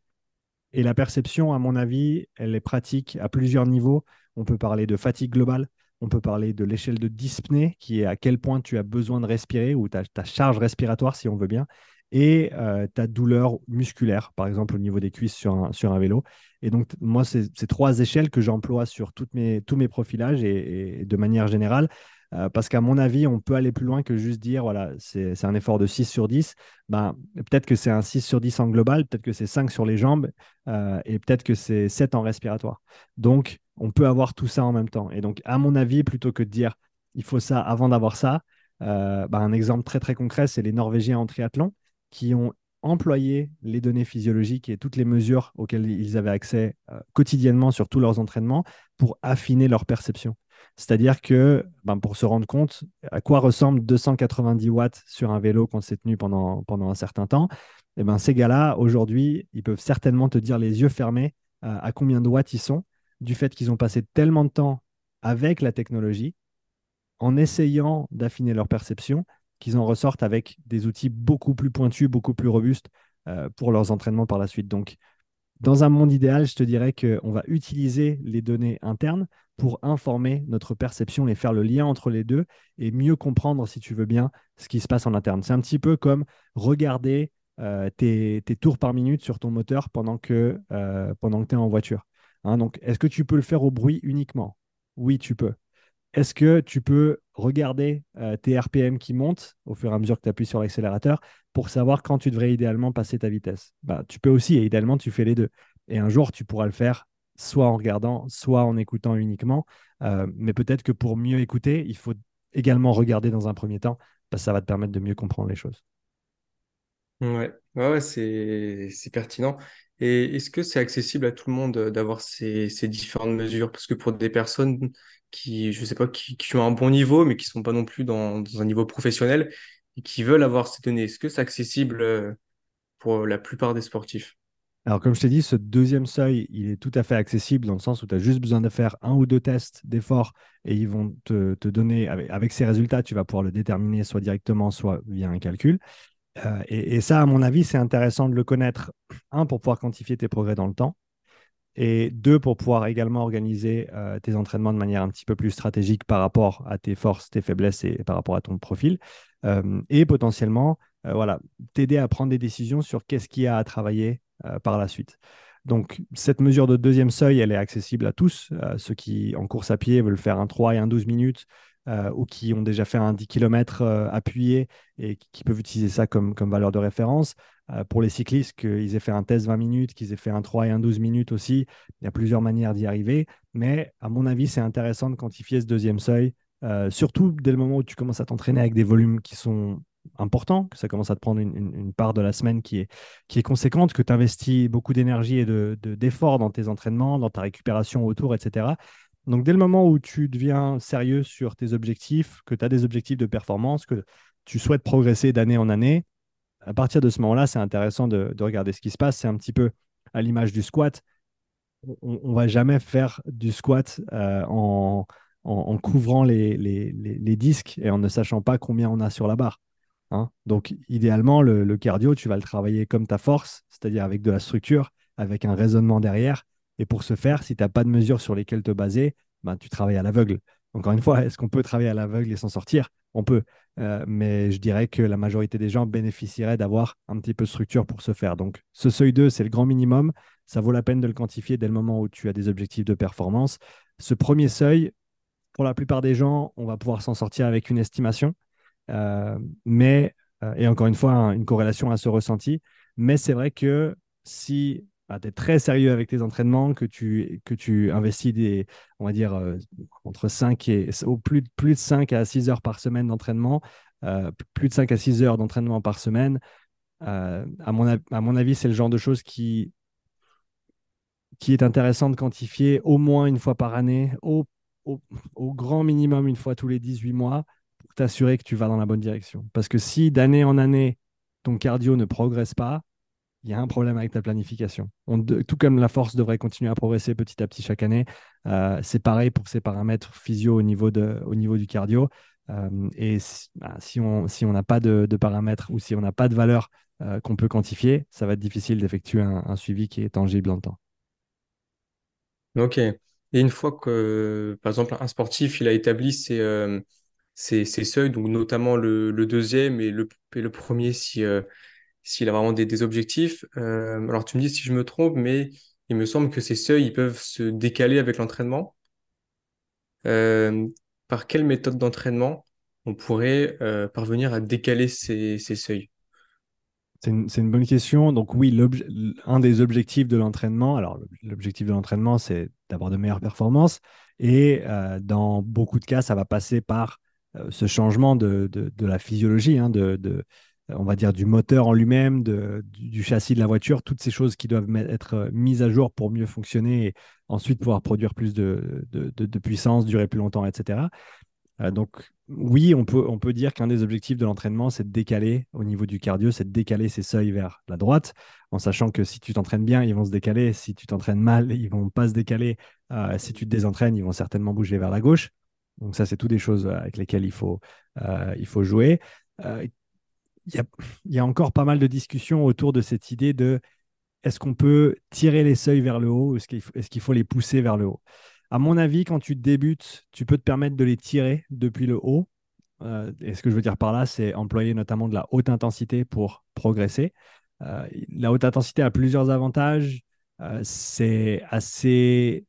Et la perception, à mon avis, elle est pratique à plusieurs niveaux. On peut parler de fatigue globale, on peut parler de l'échelle de dyspnée, qui est à quel point tu as besoin de respirer, ou ta, charge respiratoire, si on veut bien, et euh, ta douleur musculaire, par exemple au niveau des cuisses sur un, vélo. Et donc, moi, c'est ces trois échelles que j'emploie sur tous mes profilages et, de manière générale. euh, parce qu'à mon avis, on peut aller plus loin que juste dire, voilà, c'est c'est un effort de 6 sur 10. Ben, peut-être que c'est un 6 sur 10 en global, peut-être que c'est 5 sur les jambes, euh, et peut-être que c'est 7 en respiratoire. Donc, on peut avoir tout ça en même temps. Et donc, à mon avis, plutôt que de dire il faut ça avant d'avoir ça, euh, bah, un exemple très très concret, c'est les Norvégiens en triathlon qui ont employé les données physiologiques et toutes les mesures auxquelles ils avaient accès euh, quotidiennement sur tous leurs entraînements pour affiner leur perception. C'est-à-dire que ben, pour se rendre compte à quoi ressemble 290 watts sur un vélo qu'on s'est tenu pendant, un certain temps, eh ben, ces gars-là, aujourd'hui, ils peuvent certainement te dire les yeux fermés euh, à combien de watts ils sont, du fait qu'ils ont passé tellement de temps avec la technologie, en essayant d'affiner leur perception, qu'ils en ressortent avec des outils beaucoup plus pointus, beaucoup plus robustes euh, pour leurs entraînements par la suite. Donc, dans un monde idéal, je te dirais qu'on va utiliser les données internes pour informer notre perception et faire le lien entre les deux et mieux comprendre, si tu veux bien, ce qui se passe en interne. C'est un petit peu comme regarder euh, tes, tours par minute sur ton moteur pendant que, euh, pendant que tu es en voiture. Hein, donc, est-ce que tu peux le faire au bruit uniquement? Oui, tu peux. est-ce que tu peux regarder euh, tes RPM qui montent au fur et à mesure que tu appuies sur l'accélérateur pour savoir quand tu devrais idéalement passer ta vitesse? Bah, Tu peux aussi, et idéalement, tu fais les deux. Et un jour, tu pourras le faire soit en regardant, soit en écoutant uniquement. Euh, mais peut-être que pour mieux écouter, il faut également regarder dans un premier temps, parce que ça va te permettre de mieux comprendre les choses. Ouais, ouais, ouais, c'est c'est pertinent. Et est-ce que c'est accessible à tout le monde euh, d'avoir ces, différentes mesures? Parce que pour des personnes qui, je sais pas, qui, ont un bon niveau, mais qui sont pas non plus dans, un niveau professionnel et qui veulent avoir ces données, est-ce que c'est accessible euh, pour la plupart des sportifs? Alors, comme je t'ai dit, ce deuxième seuil, il est tout à fait accessible dans le sens où tu as juste besoin de faire un ou deux tests d'effort et ils vont te, donner, avec, ces résultats, tu vas pouvoir le déterminer soit directement, soit via un calcul. Euh, et, ça, à mon avis, c'est intéressant de le connaître, un, pour pouvoir quantifier tes progrès dans le temps, et deux, pour pouvoir également organiser euh, tes entraînements de manière un petit peu plus stratégique par rapport à tes forces, tes faiblesses et, par rapport à ton profil, euh, et potentiellement, voilà, t'aider à prendre des décisions sur qu'est-ce qu'il y a à travailler par la suite. Donc, cette mesure de deuxième seuil, elle est accessible à tous. Ceux qui, en course à pied, veulent faire un 3 et un 12 minutes, euh, ou qui ont déjà fait un 10 km appuyé et qui, peuvent utiliser ça comme, comme valeur de référence. pour les cyclistes, qu'ils aient fait un test 20 minutes, qu'ils aient fait un 3 et un 12 minutes aussi, il y a plusieurs manières d'y arriver. Mais à mon avis, c'est intéressant de quantifier ce deuxième seuil, surtout dès le moment où tu commences à t'entraîner avec des volumes qui sont important, que ça commence à te prendre une, part de la semaine qui est, qui est conséquente, que tu investis beaucoup d'énergie et d'efforts de, dans tes entraînements, dans ta récupération autour, etc. Donc dès le moment où tu deviens sérieux sur tes objectifs, que tu as des objectifs de performance, que tu souhaites progresser d'année en année, à partir de ce moment-là, c'est intéressant de, regarder ce qui se passe. C'est un petit peu à l'image du squat. On ne va jamais faire du squat euh, en, couvrant les, disques et en ne sachant pas combien on a sur la barre. Hein. Donc, idéalement, le, cardio, tu vas le travailler comme ta force, c'est-à-dire avec de la structure, avec un raisonnement derrière. Et pour ce faire, si tu n'as pas de mesures sur lesquelles te baser, ben, tu travailles à l'aveugle. Encore une fois, est-ce qu'on peut travailler à l'aveugle et s'en sortir? On peut. Euh, mais je dirais que la majorité des gens bénéficieraient d'avoir un petit peu de structure pour ce faire. Donc, ce seuil 2, c'est le grand minimum. Ça vaut la peine de le quantifier dès le moment où tu as des objectifs de performance. Ce premier seuil, pour la plupart des gens, on va pouvoir s'en sortir avec une estimation. Euh, mais, euh, et encore une fois, une corrélation à ce ressenti. Mais c'est vrai que si bah, tu es très sérieux avec tes entraînements, que tu, investis des, on va dire, euh, entre 5 et plus, de 5 à 6 heures par semaine d'entraînement, plus de 5 à 6 heures d'entraînement par semaine, à, mon, à mon avis, c'est le genre de choses qui, est intéressant de quantifier au moins une fois par année, au, grand minimum une fois tous les 18 mois, t'assurer que tu vas dans la bonne direction. Parce que si d'année en année, ton cardio ne progresse pas, il y a un problème avec ta planification. tout comme la force devrait continuer à progresser petit à petit chaque année, euh, c'est pareil pour ces paramètres physio au niveau, du cardio. Euh, et bah, si, on on n'a pas de, paramètres ou si on n'a pas de valeur euh, qu'on peut quantifier, ça va être difficile d'effectuer un, suivi qui est tangible dans le temps. Ok. Et une fois que, par exemple, un sportif, il a établi ses, seuils, donc notamment le, deuxième et le, le premier si, s'il a vraiment des, objectifs. Euh, alors tu me dis si je me trompe, mais il me semble que ces seuils, ils peuvent se décaler avec l'entraînement. Euh, par quelle méthode d'entraînement on pourrait parvenir à décaler ces, seuils? C'est une, bonne question. Donc oui, un des objectifs de l'entraînement, alors l'objectif de l'entraînement, c'est d'avoir de meilleures performances. Et dans beaucoup de cas, ça va passer par euh, ce changement de, de, la physiologie, hein, de, on va dire du moteur en lui-même, du, châssis de la voiture, toutes ces choses qui doivent être euh, mises à jour pour mieux fonctionner et ensuite pouvoir produire plus de, puissance, durer plus longtemps, etc. Euh, donc oui, on peut, on peut dire qu'un des objectifs de l'entraînement, c'est de décaler au niveau du cardio, c'est de décaler ces seuils vers la droite, en sachant que si tu t'entraînes bien, ils vont se décaler, si tu t'entraînes mal, ils vont pas se décaler, si tu te désentraînes, ils vont certainement bouger vers la gauche. Donc ça, c'est toutes des choses euh, avec lesquelles il faut, euh, il faut jouer. Euh, il y, a, encore pas mal de discussions autour de cette idée de est-ce qu'on peut tirer les seuils vers le haut Est-ce qu'il faut, est faut, les pousser vers le haut? À mon avis, quand tu débutes, tu peux te permettre de les tirer depuis le haut. et ce que je veux dire par là, c'est employer notamment de la haute intensité pour progresser. la haute intensité a plusieurs avantages. c'est assez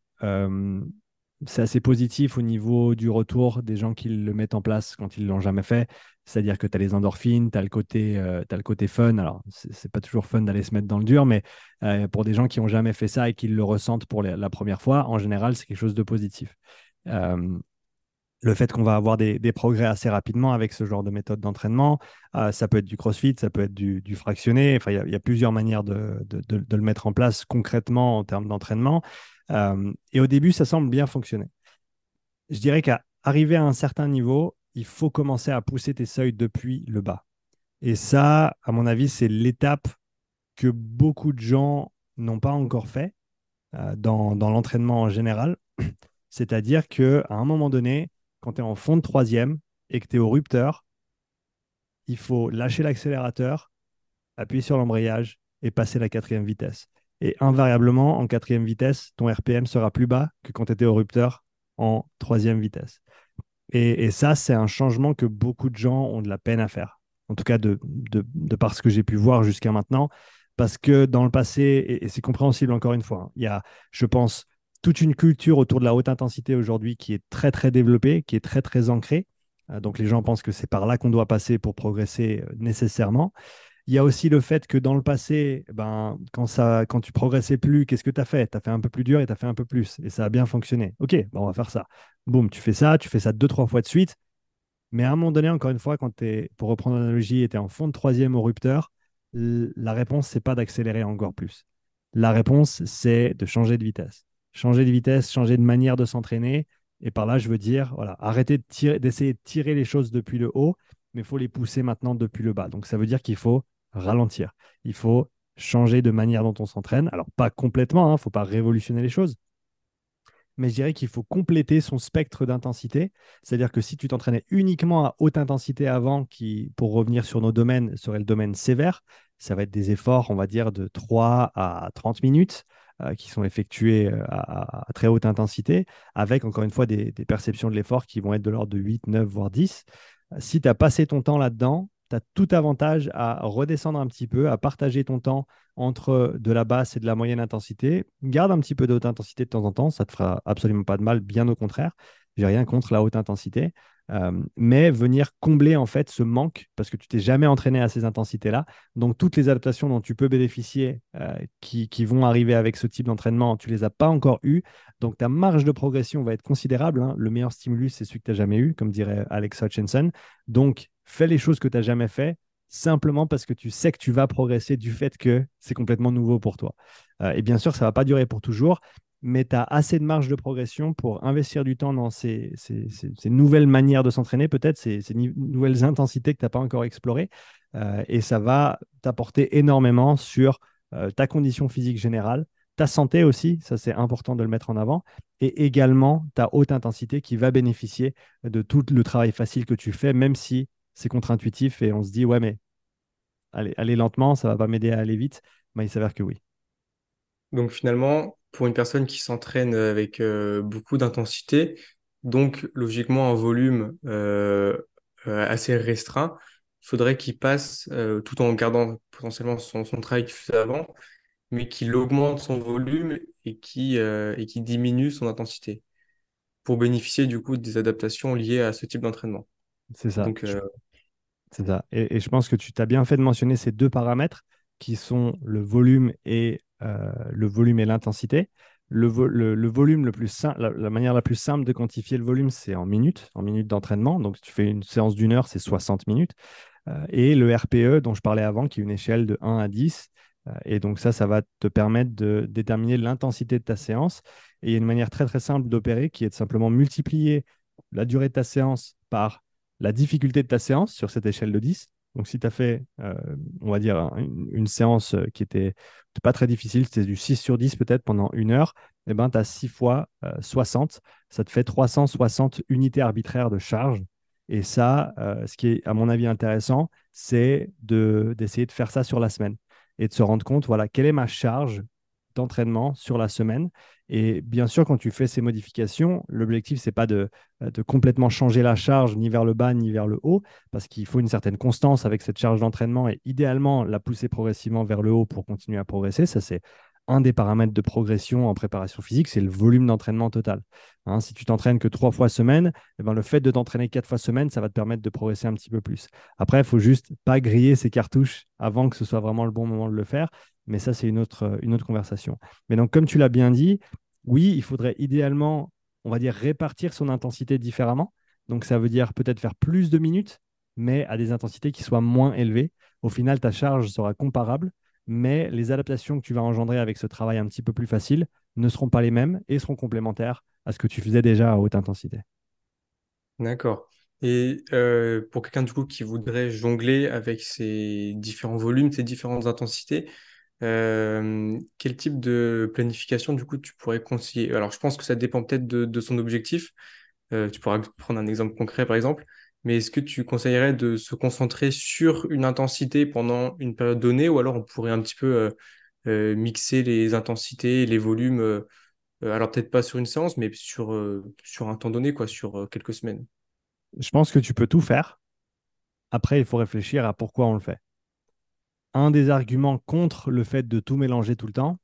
c'est assez positif au niveau du retour des gens qui le mettent en place quand ils l'ont jamais fait. C'est-à-dire que tu as les endorphines, tu as, le côté, euh, le côté fun. Alors, c'est pas toujours fun d'aller se mettre dans le dur, mais euh, pour des gens qui n'ont jamais fait ça et qui le ressentent pour la première fois, en général, c'est quelque chose de positif. Euh, le fait qu'on va avoir des, progrès assez rapidement avec ce genre de méthode d'entraînement, ça peut être du crossfit, ça peut être du, fractionné. Enfin, il y, a plusieurs manières de, le mettre en place concrètement en termes d'entraînement. Et au début, ça semble bien fonctionner. Je dirais qu'à arriver à un certain niveau, il faut commencer à pousser tes seuils depuis le bas. Et ça, à mon avis, c'est l'étape que beaucoup de gens n'ont pas encore fait euh, dans, l'entraînement en général. [CLEARS THROAT] C'est-à-dire qu'à un moment donné, quand tu es en fond de troisième et que tu es au rupteur, il faut lâcher l'accélérateur, appuyer sur l'embrayage et passer la quatrième vitesse. Et invariablement, en quatrième vitesse, ton RPM sera plus bas que quand tu étais au rupteur en troisième vitesse. Et, ça, c'est un changement que beaucoup de gens ont de la peine à faire. En tout cas, de, de, par ce que j'ai pu voir jusqu'à maintenant. Parce que dans le passé, et, c'est compréhensible encore une fois, hein, il y a, je pense, toute une culture autour de la haute intensité aujourd'hui qui est très, très développée, qui est très, très ancrée. Euh, donc les gens pensent que c'est par là qu'on doit passer pour progresser euh, nécessairement. Il y a aussi le fait que dans le passé, ben, quand, ça, quand tu progressais plus, qu'est-ce que tu as fait? Tu as fait un peu plus dur et tu as fait un peu plus. Et ça a bien fonctionné. OK, on va faire ça. Boum, tu fais ça, tu fais ça deux, trois fois de suite. Mais à un moment donné, encore une fois, quand tu es, pour reprendre l'analogie, tu es en fond de troisième au rupteur, la réponse, c'est pas d'accélérer encore plus. La réponse, c'est de changer de vitesse. Changer de vitesse, changer de manière de s'entraîner. Et par là, je veux dire, voilà, arrêter d'essayer de, de tirer les choses depuis le haut, mais il faut les pousser maintenant depuis le bas. Donc ça veut dire qu'il faut ralentir. Il faut changer de manière dont on s'entraîne. Alors, pas complètement, il hein, ne faut pas révolutionner les choses. Mais je dirais qu'il faut compléter son spectre d'intensité. C'est-à-dire que si tu t'entraînais uniquement à haute intensité avant, qui, pour revenir sur nos domaines, serait le domaine sévère, ça va être des efforts, on va dire, de 3 à 30 minutes euh, qui sont effectués euh, à, très haute intensité, avec encore une fois des, des perceptions de l'effort qui vont être de l'ordre de 8, 9, voire 10. Si tu as passé ton temps là-dedans, tu as tout avantage à redescendre un petit peu, à partager ton temps entre de la basse et de la moyenne intensité. Garde un petit peu de haute intensité de temps en temps, ça te fera absolument pas de mal, bien au contraire. J'ai rien contre la haute intensité, euh, mais venir combler en fait ce manque parce que tu t'es jamais entraîné à ces intensités-là. Donc toutes les adaptations dont tu peux bénéficier euh, qui, vont arriver avec ce type d'entraînement, tu les as pas encore eues. Donc ta marge de progression va être considérable. Hein. Le meilleur stimulus, c'est celui que tu n'as jamais eu, comme dirait Alex Hutchinson. Donc fais les choses que tu n'as jamais fait simplement parce que tu sais que tu vas progresser du fait que c'est complètement nouveau pour toi. Euh, et bien sûr, ça ne va pas durer pour toujours, mais tu as assez de marge de progression pour investir du temps dans ces, nouvelles manières de s'entraîner, peut-être ces, nouvelles intensités que tu n'as pas encore explorées. Euh, et ça va t'apporter énormément sur euh, ta condition physique générale, ta santé aussi, ça c'est important de le mettre en avant, et également ta haute intensité qui va bénéficier de tout le travail facile que tu fais, même si c'est contre-intuitif et on se dit, ouais, mais aller, aller lentement, ça va pas m'aider à aller vite. Mais il s'avère que oui. Donc finalement, pour une personne qui s'entraîne avec euh, beaucoup d'intensité, donc logiquement un volume euh, euh, assez restreint, il faudrait qu'il passe, tout en gardant potentiellement son, son travail qu'il faisait avant, mais qu'il augmente son volume et qui, et qui diminue son intensité pour bénéficier du coup des adaptations liées à ce type d'entraînement. C'est ça. C'est ça. Et, je pense que tu t'as bien fait de mentionner ces deux paramètres qui sont le volume et euh, le volume et l'intensité. Le, le, volume, le plus simple, la, manière la plus simple de quantifier le volume, c'est en minutes, en minutes d'entraînement. Donc, si tu fais une séance d'une heure, c'est 60 minutes. Euh, et le RPE dont je parlais avant, qui est une échelle de 1 à 10. Euh, et donc, ça, ça va te permettre de déterminer l'intensité de ta séance. Et il y a une manière très, très simple d'opérer qui est de simplement multiplier la durée de ta séance par la difficulté de ta séance sur cette échelle de 10. Donc, si tu as fait, euh, on va dire, une, séance euh, qui était pas très difficile, c'était du 6 sur 10 peut-être pendant une heure, eh ben, tu as 6 fois 60. Euh, ça te fait 360 unités arbitraires de charge. Et ça, ce qui est, à mon avis, intéressant, c'est d'essayer de, faire ça sur la semaine et de se rendre compte, voilà, quelle est ma charge d'entraînement sur la semaine. Et bien sûr, quand tu fais ces modifications, l'objectif, ce n'est pas de, de, complètement changer la charge ni vers le bas ni vers le haut, parce qu'il faut une certaine constance avec cette charge d'entraînement et idéalement la pousser progressivement vers le haut pour continuer à progresser. Ça, c'est un des paramètres de progression en préparation physique, c'est le volume d'entraînement total. Hein, si tu t'entraînes que trois fois semaine, eh ben, le fait de t'entraîner quatre fois semaine, ça va te permettre de progresser un petit peu plus. Après, il faut juste pas griller ces cartouches avant que ce soit vraiment le bon moment de le faire. Mais ça, c'est une autre, une autre conversation. Mais donc, comme tu l'as bien dit, oui, il faudrait idéalement, on va dire, répartir son intensité différemment. Donc, ça veut dire peut-être faire plus de minutes, mais à des intensités qui soient moins élevées. Au final, ta charge sera comparable, mais les adaptations que tu vas engendrer avec ce travail un petit peu plus facile ne seront pas les mêmes et seront complémentaires à ce que tu faisais déjà à haute intensité. D'accord. Et euh, pour quelqu'un du coup qui voudrait jongler avec ces différents volumes, ces différentes intensités, euh, quel type de planification du coup tu pourrais conseiller? Alors je pense que ça dépend peut-être de, son objectif. Euh, tu pourras prendre un exemple concret par exemple, mais est-ce que tu conseillerais de se concentrer sur une intensité pendant une période donnée ou alors on pourrait un petit peu euh, mixer les intensités, les volumes, alors peut-être pas sur une séance, mais sur, sur un temps donné, quoi, sur quelques semaines? Je pense que tu peux tout faire. Après, il faut réfléchir à pourquoi on le fait. Un des arguments contre le fait de tout mélanger tout le temps,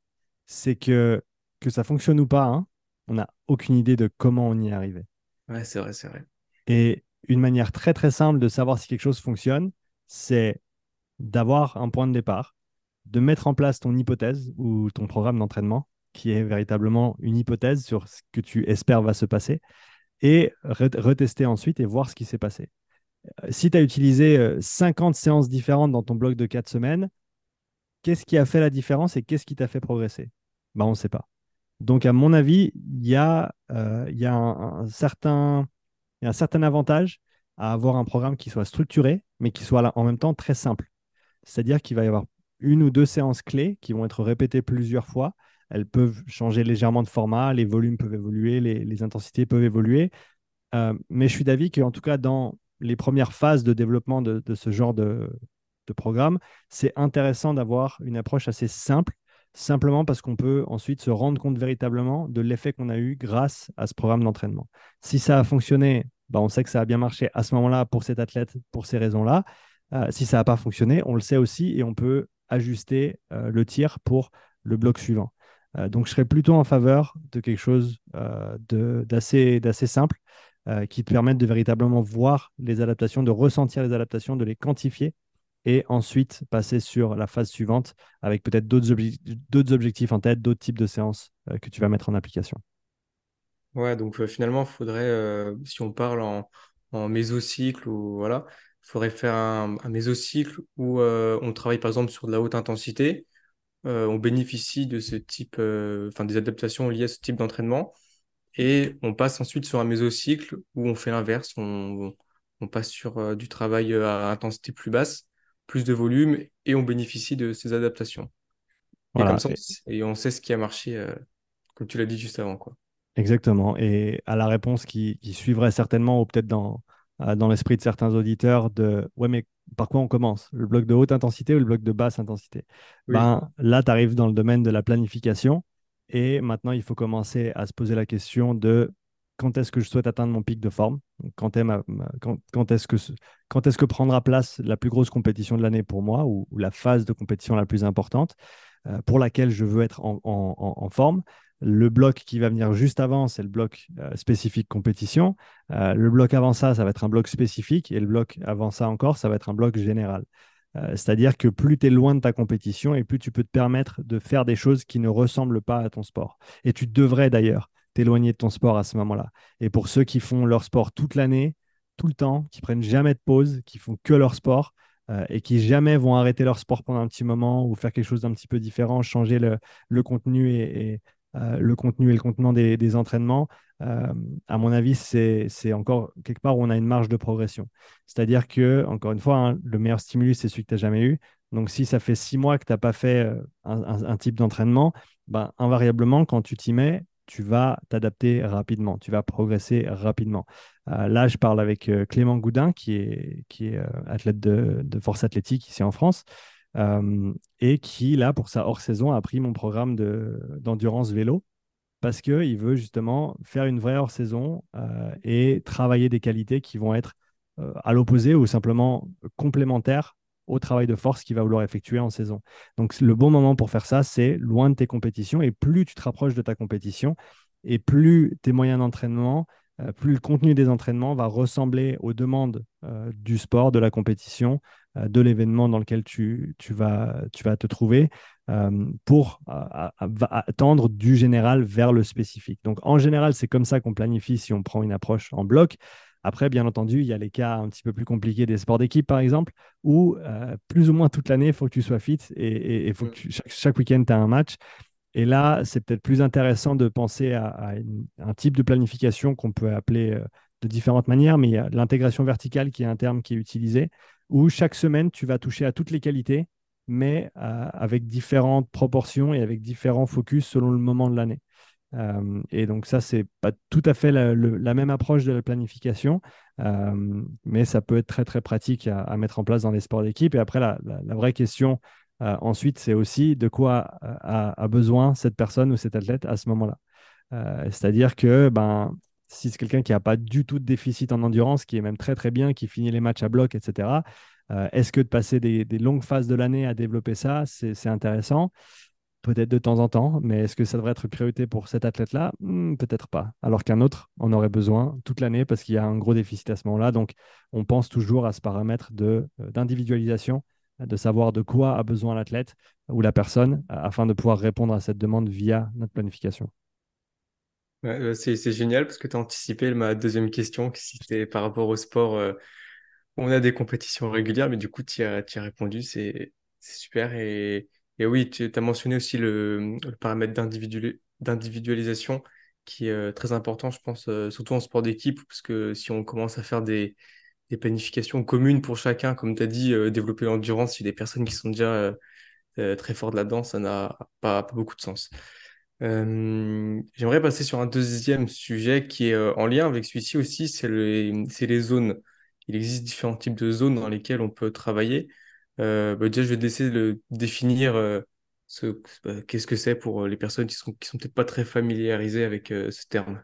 c'est que que ça fonctionne ou pas, hein, on n'a aucune idée de comment on y est arrivé. Ouais, c'est vrai, c'est vrai. Et une manière très très simple de savoir si quelque chose fonctionne, c'est d'avoir un point de départ, de mettre en place ton hypothèse ou ton programme d'entraînement, qui est véritablement une hypothèse sur ce que tu espères va se passer, et retester ensuite et voir ce qui s'est passé. Euh, si tu as utilisé 50 euh, séances différentes dans ton bloc de 4 semaines, qu'est-ce qui a fait la différence et qu'est-ce qui t'a fait progresser? Ben, On ne sait pas. Donc, à mon avis, il y a, euh, un certain avantage à avoir un programme qui soit structuré, mais qui soit en même temps très simple. C'est-à-dire qu'il va y avoir une ou deux séances clés qui vont être répétées plusieurs fois. Elles peuvent changer légèrement de format, les volumes peuvent évoluer, les, intensités peuvent évoluer. mais je suis d'avis qu'en tout cas, dans les premières phases de développement de, ce genre de, programme, c'est intéressant d'avoir une approche assez simple, simplement parce qu'on peut ensuite se rendre compte véritablement de l'effet qu'on a eu grâce à ce programme d'entraînement. Si ça a fonctionné, bah on sait que ça a bien marché à ce moment-là pour cet athlète, pour ces raisons-là. Euh, si ça n'a pas fonctionné, on le sait aussi et on peut ajuster euh, le tir pour le bloc suivant. Euh, donc, je serais plutôt en faveur de quelque chose d'assez simple euh, qui te permettent de véritablement voir les adaptations, de ressentir les adaptations, de les quantifier et ensuite passer sur la phase suivante avec peut-être d'autres objectifs en tête, d'autres types de séances euh, que tu vas mettre en application. Ouais, donc euh, finalement, il faudrait, si on parle en, mésocycle ou voilà, il faudrait faire un, mésocycle où on travaille par exemple sur de la haute intensité, on bénéficie de ce type, enfin des adaptations liées à ce type d'entraînement. Et on passe ensuite sur un mésocycle où on fait l'inverse, on, passe sur euh, du travail euh, à intensité plus basse, plus de volume, et on bénéficie de ces adaptations. Et comme ça, et on sait ce qui a marché, euh, comme tu l'as dit juste avant. Quoi. Exactement. Et à la réponse qui, suivrait certainement, ou peut-être dans, dans l'esprit de certains auditeurs, de ouais, mais par quoi on commence? Le bloc de haute intensité ou le bloc de basse intensité? Ben, Là, tu arrives dans le domaine de la planification. Et maintenant, il faut commencer à se poser la question de quand est-ce que je souhaite atteindre mon pic de forme? Quand, est quand, est-ce que, est-ce que prendra place la plus grosse compétition de l'année pour moi ou, la phase de compétition la plus importante euh, pour laquelle je veux être en, forme? Le bloc qui va venir juste avant, c'est le bloc euh, spécifique compétition. Euh, le bloc avant ça, ça va être un bloc spécifique. Et le bloc avant ça encore, ça va être un bloc général. Euh, c'est-à-dire que plus tu es loin de ta compétition et plus tu peux te permettre de faire des choses qui ne ressemblent pas à ton sport. Et tu devrais d'ailleurs t'éloigner de ton sport à ce moment-là. Et pour ceux qui font leur sport toute l'année, tout le temps, qui prennent jamais de pause, qui font que leur sport, euh, et qui jamais vont arrêter leur sport pendant un petit moment ou faire quelque chose d'un petit peu différent, changer le, contenu et, euh, le contenu et le contenant des, entraînements, euh, à mon avis, c'est encore quelque part où on a une marge de progression. C'est-à-dire que, encore une fois, hein, le meilleur stimulus, c'est celui que tu n'as jamais eu. Donc, si ça fait six mois que tu n'as pas fait euh, un, type d'entraînement, ben, invariablement, quand tu t'y mets, tu vas t'adapter rapidement, tu vas progresser rapidement. là, je parle avec Clément Goudin, qui est, qui est athlète de, de, force athlétique ici en France. Euh, et qui, là, pour sa hors-saison, a pris mon programme d'endurance vélo parce qu'il veut justement faire une vraie hors-saison euh, et travailler des qualités qui vont être euh, à l'opposé ou simplement complémentaires au travail de force qu'il va vouloir effectuer en saison. Donc le bon moment pour faire ça, c'est loin de tes compétitions. Et plus tu te rapproches de ta compétition, et plus tes moyens d'entraînement, plus le contenu des entraînements va ressembler aux demandes du sport, de la compétition, de l'événement dans lequel tu, vas, tu vas te trouver pour attendre du général vers le spécifique. Donc en général, c'est comme ça qu'on planifie si on prend une approche en bloc. Après, bien entendu, il y a les cas un petit peu plus compliqués des sports d'équipe, par exemple, où plus ou moins toute l'année, il faut que tu sois fit et, il faut que chaque, chaque week-end, tu as un match. Et là, c'est peut-être plus intéressant de penser à, un type de planification qu'on peut appeler euh, de différentes manières, mais il y a l'intégration verticale qui est un terme qui est utilisé, où chaque semaine, tu vas toucher à toutes les qualités, mais euh, avec différentes proportions et avec différents focus selon le moment de l'année. Euh, et donc ça, c'est pas tout à fait la, même approche de la planification, mais ça peut être très très pratique à, mettre en place dans les sports d'équipe. Et après, la, vraie question euh, ensuite, c'est aussi de quoi euh, a, besoin cette personne ou cet athlète à ce moment-là. Euh, c'est-à-dire que ben, si c'est quelqu'un qui n'a pas du tout de déficit en endurance, qui est même très très bien, qui finit les matchs à bloc, etc., est-ce que de passer des, longues phases de l'année à développer ça, c'est intéressant Peut-être de temps en temps, mais est-ce que ça devrait être une priorité pour cet athlète-là? Hmm, Peut-être pas. Alors qu'un autre en aurait besoin toute l'année parce qu'il y a un gros déficit à ce moment-là. Donc, on pense toujours à ce paramètre d'individualisation de savoir de quoi a besoin l'athlète ou la personne afin de pouvoir répondre à cette demande via notre planification. C'est génial parce que tu as anticipé ma deuxième question, qui c'était par rapport au sport. Euh, on a des compétitions régulières, mais du coup, tu as, as, répondu, c'est super. Et, et, oui, tu as mentionné aussi le, paramètre d'individualisation qui est euh, très important, je pense, euh, surtout en sport d'équipe, parce que si on commence à faire des, des planifications communes pour chacun, comme tu as dit, développer l'endurance chez des personnes qui sont déjà très fortes là-dedans, ça n'a pas, beaucoup de sens. J'aimerais passer sur un deuxième sujet qui est en lien avec celui-ci aussi, c'est les zones. Il existe différents types de zones dans lesquelles on peut travailler. Bah, déjà, je vais essayer de définir ce, bah, qu'est-ce que c'est pour les personnes qui sont, sont peut-être pas très familiarisées avec ce terme.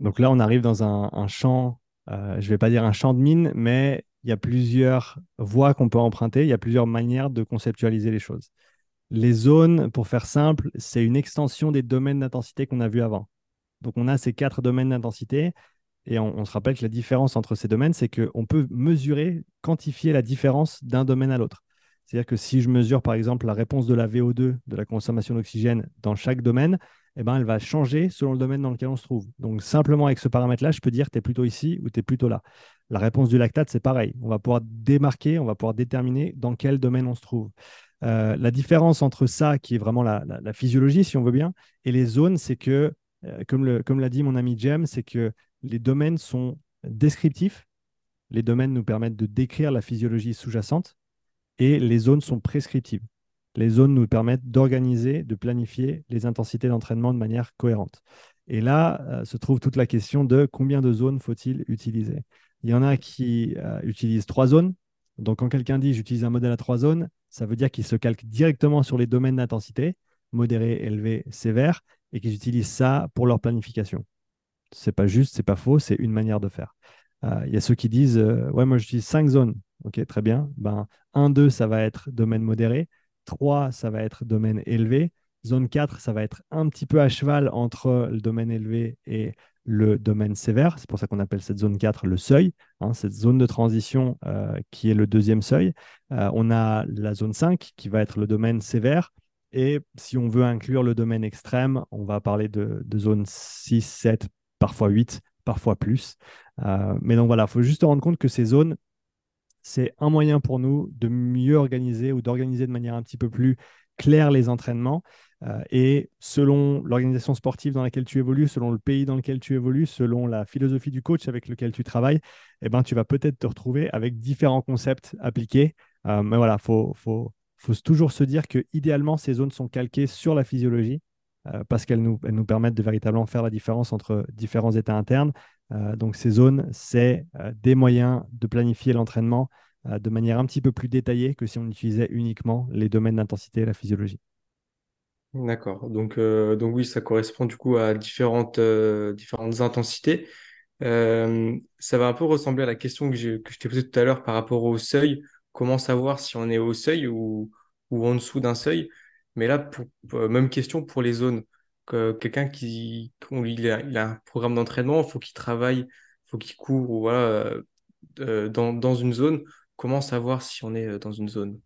Donc là, on arrive dans un, champ je ne vais pas dire un champ de mine, mais il y a plusieurs voies qu'on peut emprunter, il y a plusieurs manières de conceptualiser les choses. Les zones, pour faire simple, c'est une extension des domaines d'intensité qu'on a vus avant. Donc on a ces quatre domaines d'intensité et on, se rappelle que la différence entre ces domaines, c'est qu'on peut mesurer, quantifier la différence d'un domaine à l'autre. C'est-à-dire que si je mesure par exemple la réponse de la VO2, de la consommation d'oxygène dans chaque domaine, eh ben, elle va changer selon le domaine dans lequel on se trouve. Donc simplement avec ce paramètre-là, je peux dire tu es plutôt ici ou tu es plutôt là. La réponse du lactate, c'est pareil. On va pouvoir démarquer, on va pouvoir déterminer dans quel domaine on se trouve. Euh, la différence entre ça, qui est vraiment la, physiologie, si on veut bien, et les zones, c'est que, euh, comme l'a dit mon ami Jem, c'est que les domaines sont descriptifs. Les domaines nous permettent de décrire la physiologie sous-jacente et les zones sont prescriptives les zones nous permettent d'organiser, de planifier les intensités d'entraînement de manière cohérente. Et là euh, se trouve toute la question de combien de zones faut-il utiliser. Il y en a qui utilisent trois zones. Donc quand quelqu'un dit j'utilise un modèle à trois zones, ça veut dire qu'il se calque directement sur les domaines d'intensité, modéré, élevé, sévère, et qu'ils utilisent ça pour leur planification. C'est pas juste, c'est pas faux, c'est une manière de faire. Euh, il y a ceux qui disent ouais moi j'utilise cinq zones. Ok très bien. Ben 1, 2 ça va être domaine modéré. 3, ça va être domaine élevé. Zone 4, ça va être un petit peu à cheval entre le domaine élevé et le domaine sévère. C'est pour ça qu'on appelle cette zone 4 le seuil, hein, cette zone de transition euh, qui est le deuxième seuil. Euh, on a la zone 5 qui va être le domaine sévère. Et si on veut inclure le domaine extrême, on va parler de, zone 6, 7, parfois 8, parfois plus. Euh, mais donc voilà, il faut juste rendre compte que ces zones, c'est un moyen pour nous de mieux organiser ou d'organiser de manière un petit peu plus claire les entraînements. Euh, et selon l'organisation sportive dans laquelle tu évolues, selon le pays dans lequel tu évolues, selon la philosophie du coach avec lequel tu travailles, eh ben, tu vas peut-être te retrouver avec différents concepts appliqués. Euh, mais voilà, il faut, faut, faut, toujours se dire que idéalement, ces zones sont calquées sur la physiologie euh, parce qu'elles nous, elles nous permettent de véritablement faire la différence entre différents états internes donc ces zones, c'est des moyens de planifier l'entraînement de manière un petit peu plus détaillée que si on utilisait uniquement les domaines d'intensité et la physiologie. D'accord. Donc, donc oui, ça correspond du coup à différentes, différentes intensités. ça va un peu ressembler à la question que, je t'ai posée tout à l'heure par rapport au seuil, comment savoir si on est au seuil ou, ou en dessous d'un seuil? Mais là, pour, même question pour les zones. Que, quelqu'un qui, il a, il a un programme d'entraînement, il faut qu'il travaille, il faut qu'il court ou voilà, euh, dans, dans une zone. Comment savoir si on est euh, dans une zone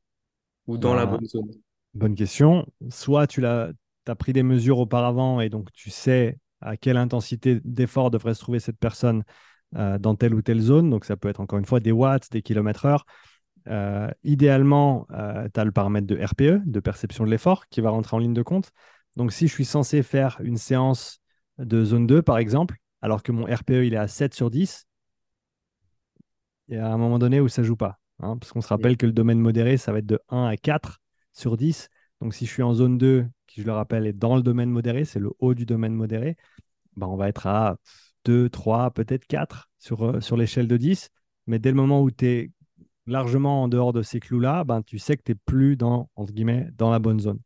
ou dans la Ben, bonne zone? Bonne question. Soit tu as pris des mesures auparavant et donc tu sais à quelle intensité d'effort devrait se trouver cette personne euh, dans telle ou telle zone. Donc ça peut être encore une fois des watts, des kilomètres heure. Euh, idéalement, tu as le paramètre de RPE, de perception de l'effort, qui va rentrer en ligne de compte. Donc si je suis censé faire une séance de zone 2, par exemple, alors que mon RPE il est à 7 sur 10, il y a un moment donné où ça joue pas. hein, parce qu'on se rappelle que le domaine modéré, ça va être de 1 à 4 sur 10. Donc si je suis en zone 2, qui je le rappelle est dans le domaine modéré, c'est le haut du domaine modéré, bah, on va être à 2, 3, peut-être 4 sur, euh, sur l'échelle de 10. Mais dès le moment où tu es largement en dehors de ces clous-là, ben, tu sais que tu n'es plus dans, entre guillemets, dans la bonne zone.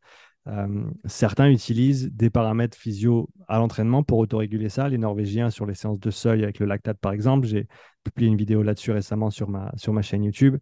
Euh, certains utilisent des paramètres physio à l'entraînement pour autoréguler ça. Les Norvégiens, sur les séances de seuil avec le lactate, par exemple, j'ai publié une vidéo là-dessus récemment sur ma, sur ma chaîne YouTube.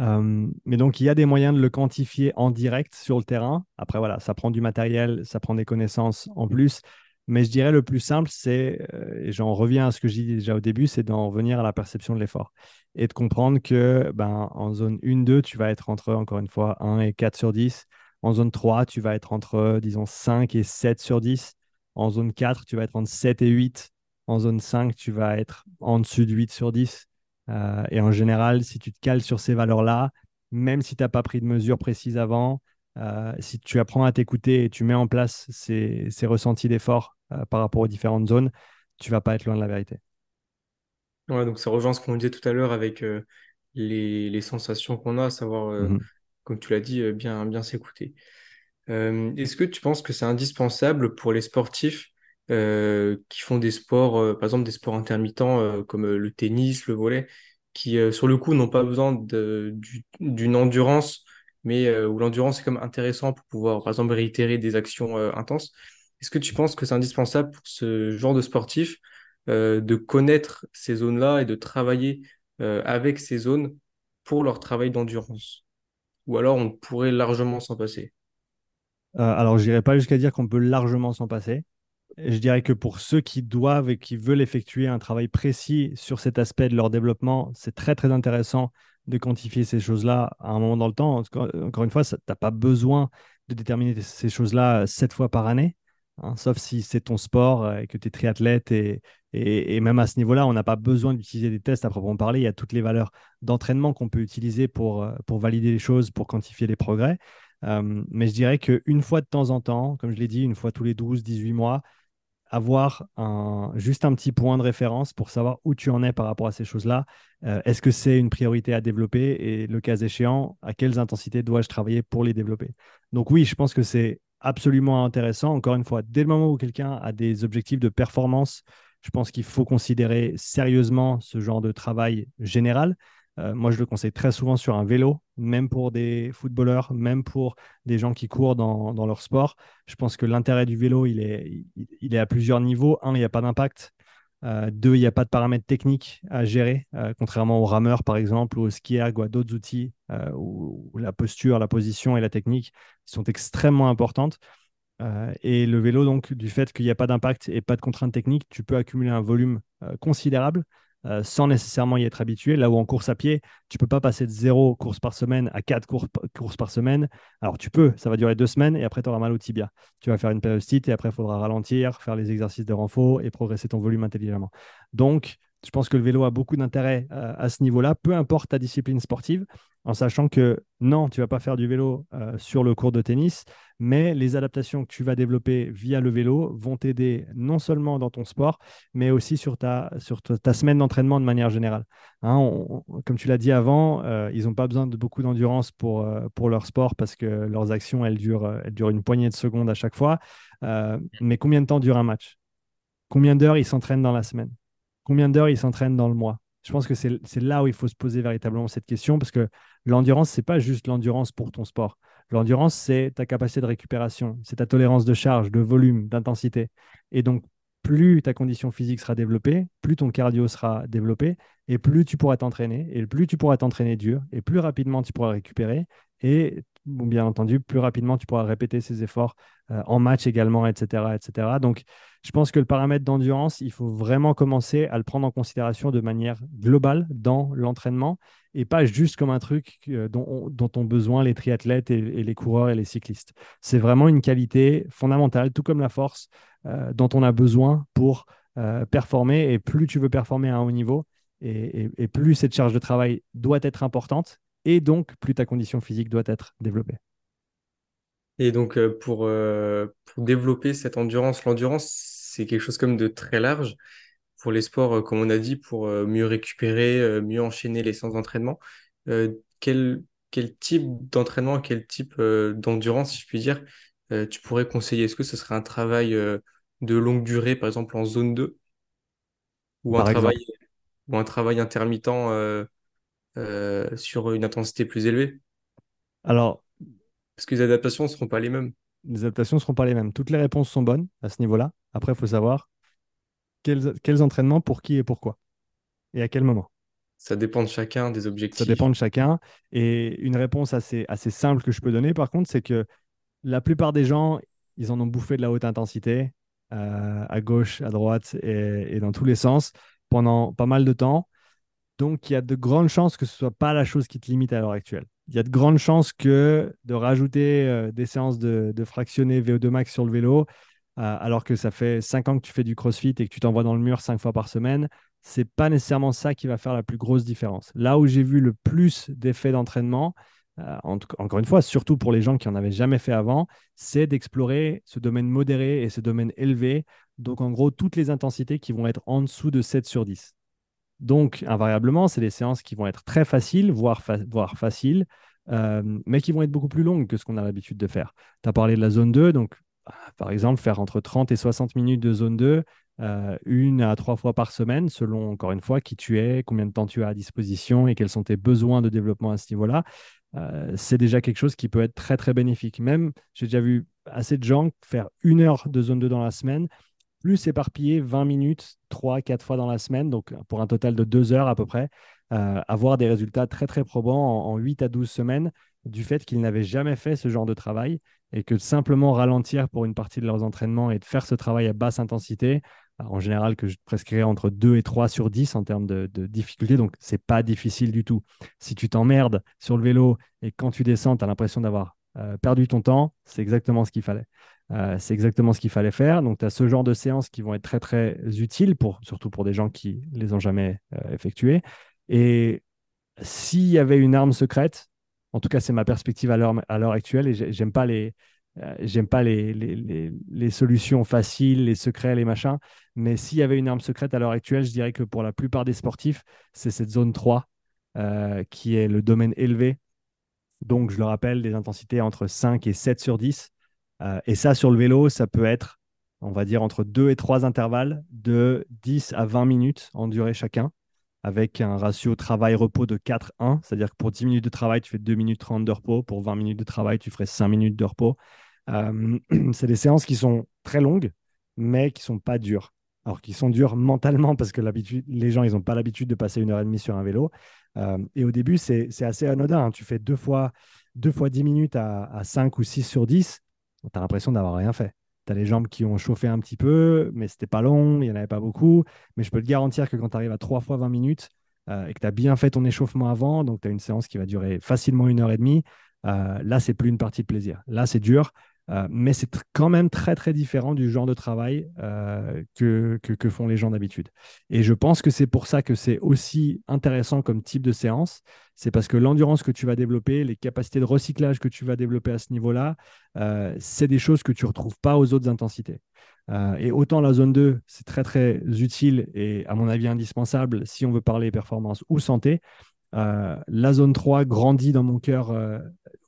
Euh, mais donc, il y a des moyens de le quantifier en direct sur le terrain. Après, voilà, ça prend du matériel, ça prend des connaissances en plus. Mais je dirais le plus simple, c'est, euh, et j'en reviens à ce que j'ai dit déjà au début, c'est d'en revenir à la perception de l'effort et de comprendre que ben, en zone 1-2, tu vas être entre, encore une fois, 1 et 4 sur 10. En zone 3, tu vas être entre, disons, 5 et 7 sur 10. En zone 4, tu vas être entre 7 et 8. En zone 5, tu vas être en dessus de 8 sur 10. Euh, et en général, si tu te cales sur ces valeurs-là, même si tu n'as pas pris de mesures précises avant, euh, si tu apprends à t'écouter et tu mets en place ces, ces ressentis d'effort euh, par rapport aux différentes zones, tu vas pas être loin de la vérité. Ouais, donc ça rejoint ce qu'on disait tout à l'heure avec les, les sensations qu'on a, à savoir, Mhm. comme tu l'as dit, bien, bien s'écouter. Est-ce que tu penses que c'est indispensable pour les sportifs euh, qui font des sports, euh, par exemple des sports intermittents euh, comme le tennis, le volley, qui sur le coup n'ont pas besoin d'une endurance, mais où l'endurance est comme intéressant pour pouvoir, par exemple, réitérer des actions intenses. Est-ce que tu penses que c'est indispensable pour ce genre de sportif de connaître ces zones-là et de travailler avec ces zones pour leur travail d'endurance? Ou alors on pourrait largement s'en passer? Alors, je dirais pas jusqu'à dire qu'on peut largement s'en passer. Je dirais que pour ceux qui doivent et qui veulent effectuer un travail précis sur cet aspect de leur développement, c'est très très intéressant de quantifier ces choses-là à un moment dans le temps. Encore une fois, tu n'as pas besoin de déterminer ces choses-là sept fois par année, hein, sauf si c'est ton sport euh, et que tu es triathlète. Et, et, et même à ce niveau-là, on n'a pas besoin d'utiliser des tests à proprement parler. Il y a toutes les valeurs d'entraînement qu'on peut utiliser pour, euh, pour valider les choses, pour quantifier les progrès. Euh, mais je dirais qu'une fois de temps en temps, comme je l'ai dit, une fois tous les 12, 18 mois, avoir un, juste un petit point de référence pour savoir où tu en es par rapport à ces choses-là. Euh, est-ce que c'est une priorité à développer et le cas échéant, à quelles intensités dois-je travailler pour les développer? Donc oui, je pense que c'est absolument intéressant. Encore une fois, dès le moment où quelqu'un a des objectifs de performance, je pense qu'il faut considérer sérieusement ce genre de travail général. Euh, moi, je le conseille très souvent sur un vélo, même pour des footballeurs, même pour des gens qui courent dans, leur sport. Je pense que l'intérêt du vélo, il est, à plusieurs niveaux. Un, il n'y a pas d'impact. Euh, deux, il n'y a pas de paramètres techniques à gérer, euh, contrairement aux rameurs, par exemple, ou au skierg ou à d'autres outils où, où la posture, la position et la technique sont extrêmement importantes. Et le vélo, donc, du fait qu'il n'y a pas d'impact et pas de contraintes techniques, tu peux accumuler un volume considérable euh, sans nécessairement y être habitué. Là où en course à pied, tu peux pas passer de zéro course par semaine à quatre cours- courses par semaine. Alors tu peux, ça va durer deux semaines et après tu auras mal au tibia. Tu vas faire une périostite et après il faudra ralentir, faire les exercices de renfort et progresser ton volume intelligemment. Donc, je pense que le vélo a beaucoup d'intérêt euh, à ce niveau-là, peu importe ta discipline sportive, en sachant que non, tu vas pas faire du vélo euh, sur le cours de tennis, mais les adaptations que tu vas développer via le vélo vont t'aider non seulement dans ton sport, mais aussi sur ta, semaine d'entraînement de manière générale. Hein, comme tu l'as dit avant, euh, ils n'ont pas besoin de beaucoup d'endurance pour, euh, pour leur sport parce que leurs actions, elles durent, elles durent une poignée de secondes à chaque fois. Mais combien de temps dure un match? Combien d'heures ils s'entraînent dans la semaine? Combien d'heures ils s'entraînent dans le mois? Je pense que c'est là où il faut se poser véritablement cette question parce que l'endurance, c'est pas juste l'endurance pour ton sport. L'endurance, c'est ta capacité de récupération, c'est ta tolérance de charge, de volume, d'intensité. Et donc, plus ta condition physique sera développée, plus ton cardio sera développé, et plus tu pourras t'entraîner, et plus tu pourras t'entraîner dur, et plus rapidement tu pourras récupérer, et bien entendu, plus rapidement tu pourras répéter ces efforts euh, en match également, etc., etc. Donc, je pense que le paramètre d'endurance, il faut vraiment commencer à le prendre en considération de manière globale dans l'entraînement et pas juste comme un truc euh, dont, ont besoin les triathlètes et, les coureurs et les cyclistes. C'est vraiment une qualité fondamentale, tout comme la force, euh, dont on a besoin pour performer. Et plus tu veux performer à un haut niveau, et, plus cette charge de travail doit être importante, et donc plus ta condition physique doit être développée. Et donc, euh, pour, euh, pour développer cette endurance, l'endurance, c'est quelque chose comme de très large. Pour les sports, euh, comme on a dit, pour mieux récupérer, mieux enchaîner les séances d'entraînement, quel, quel type d'entraînement, quel type d'endurance, si je puis dire, tu pourrais conseiller? Est-ce que ce serait un travail de longue durée, par exemple en zone 2, ou un Par travail, exemple, ou un travail intermittent sur une intensité plus élevée? alors Parce que les adaptations ne seront pas les mêmes. les adaptations ne seront pas les mêmes. Toutes les réponses sont bonnes à ce niveau-là. Après, il faut savoir quels, quels entraînements pour qui et pourquoi, et à quel moment. Ça dépend de chacun, des Ça objectifs. dépend de chacun. Et une réponse assez, assez simple que je peux donner, par contre, c'est que la plupart des gens, ils en ont bouffé de la haute intensité, euh, à gauche, à droite et, et dans tous les sens, pendant pas mal de temps. Donc, il y a de grandes chances que ce ne soit pas la chose qui te limite à l'heure actuelle. Il y a de grandes chances que de rajouter euh, des séances de, fractionné VO2 max sur le vélo, euh, alors que ça fait 5 ans que tu fais du crossfit et que tu t'envoies dans le mur 5 fois par semaine, c'est pas nécessairement ça qui va faire la plus grosse différence. Là où j'ai vu le plus d'effets d'entraînement, euh, encore une fois, surtout pour les gens qui en avaient jamais fait avant, c'est d'explorer ce domaine modéré et ce domaine élevé. Donc, en gros, toutes les intensités qui vont être en dessous de 7 sur 10. Donc, invariablement, c'est des séances qui vont être très faciles, voire, voire faciles, euh, mais qui vont être beaucoup plus longues que ce qu'on a l'habitude de faire. Tu as parlé de la zone 2, donc ah, par exemple, faire entre 30 et 60 minutes de zone 2, euh, une à trois fois par semaine, selon encore une fois qui tu es, combien de temps tu as à disposition et quels sont tes besoins de développement à ce niveau-là. euh, c'est déjà quelque chose qui peut être très très bénéfique. Même, j'ai déjà vu assez de gens faire une heure de zone 2 dans la semaine plus éparpillé 20 minutes, 3, 4 fois dans la semaine, donc pour un total de 2 heures à peu près, euh, avoir des résultats très très probants en, en 8 à 12 semaines du fait qu'ils n'avaient jamais fait ce genre de travail et que simplement ralentir pour une partie de leurs entraînements et de faire ce travail à basse intensité, alors, en général que je prescrirais entre 2 et 3 sur 10 en termes de, de difficulté, donc c'est pas difficile du tout. Si tu t'emmerdes sur le vélo et quand tu descends, tu as l'impression d'avoir euh, perdu ton temps, c'est exactement ce qu'il fallait. Euh, c'est exactement ce qu'il fallait faire. Donc, tu as ce genre de séances qui vont être très, très utiles, pour, surtout pour des gens qui les ont jamais euh, effectuées. Et s'il y avait une arme secrète, en tout cas, c'est ma perspective à l'heure actuelle, et j'ai- j'aime pas les, j'aime pas les, les, solutions faciles, les secrets, les machins. Mais s'il y avait une arme secrète à l'heure actuelle, je dirais que pour la plupart des sportifs, c'est cette zone 3 euh, qui est le domaine élevé. Donc, je le rappelle, des intensités entre 5 et 7 sur 10. Euh, et ça, sur le vélo, ça peut être, on va dire, entre 2 et 3 intervalles de 10 à 20 minutes en durée chacun, avec un ratio travail-repos de 4-1. C'est-à-dire que pour 10 minutes de travail, tu fais 2 minutes 30 de repos. Pour 20 minutes de travail, tu ferais 5 minutes de repos. Euh, [CLEARS THROAT] c'est des séances qui sont très longues, mais qui sont pas dures. Alors, qui sont dures mentalement parce que les gens, ils n'ont pas l'habitude de passer une heure et demie sur un vélo. Euh, et au début, c'est assez anodin. hein. Tu fais deux fois, deux fois 10 minutes à, à 5 ou 6 sur 10. Tu as l'impression d'avoir rien fait. Tu as les jambes qui ont chauffé un petit peu, mais c'était pas long, il n'y en avait pas beaucoup. Mais je peux te garantir que quand tu arrives à 3 fois 20 minutes euh, et que tu as bien fait ton échauffement avant, donc tu as une séance qui va durer facilement une heure et demie, euh, là, c'est plus une partie de plaisir. Là, c'est dur. Euh, mais c'est quand même très très différent du genre de travail euh, que, que, font les gens d'habitude. Et je pense que c'est pour ça que c'est aussi intéressant comme type de séance. C'est parce que l'endurance que tu vas développer, les capacités de recyclage que tu vas développer à ce niveau-là, euh, c'est des choses que tu ne retrouves pas aux autres intensités. Et autant la zone 2, c'est très très utile et à mon avis indispensable si on veut parler performance ou santé. La zone 3 grandit dans mon cœur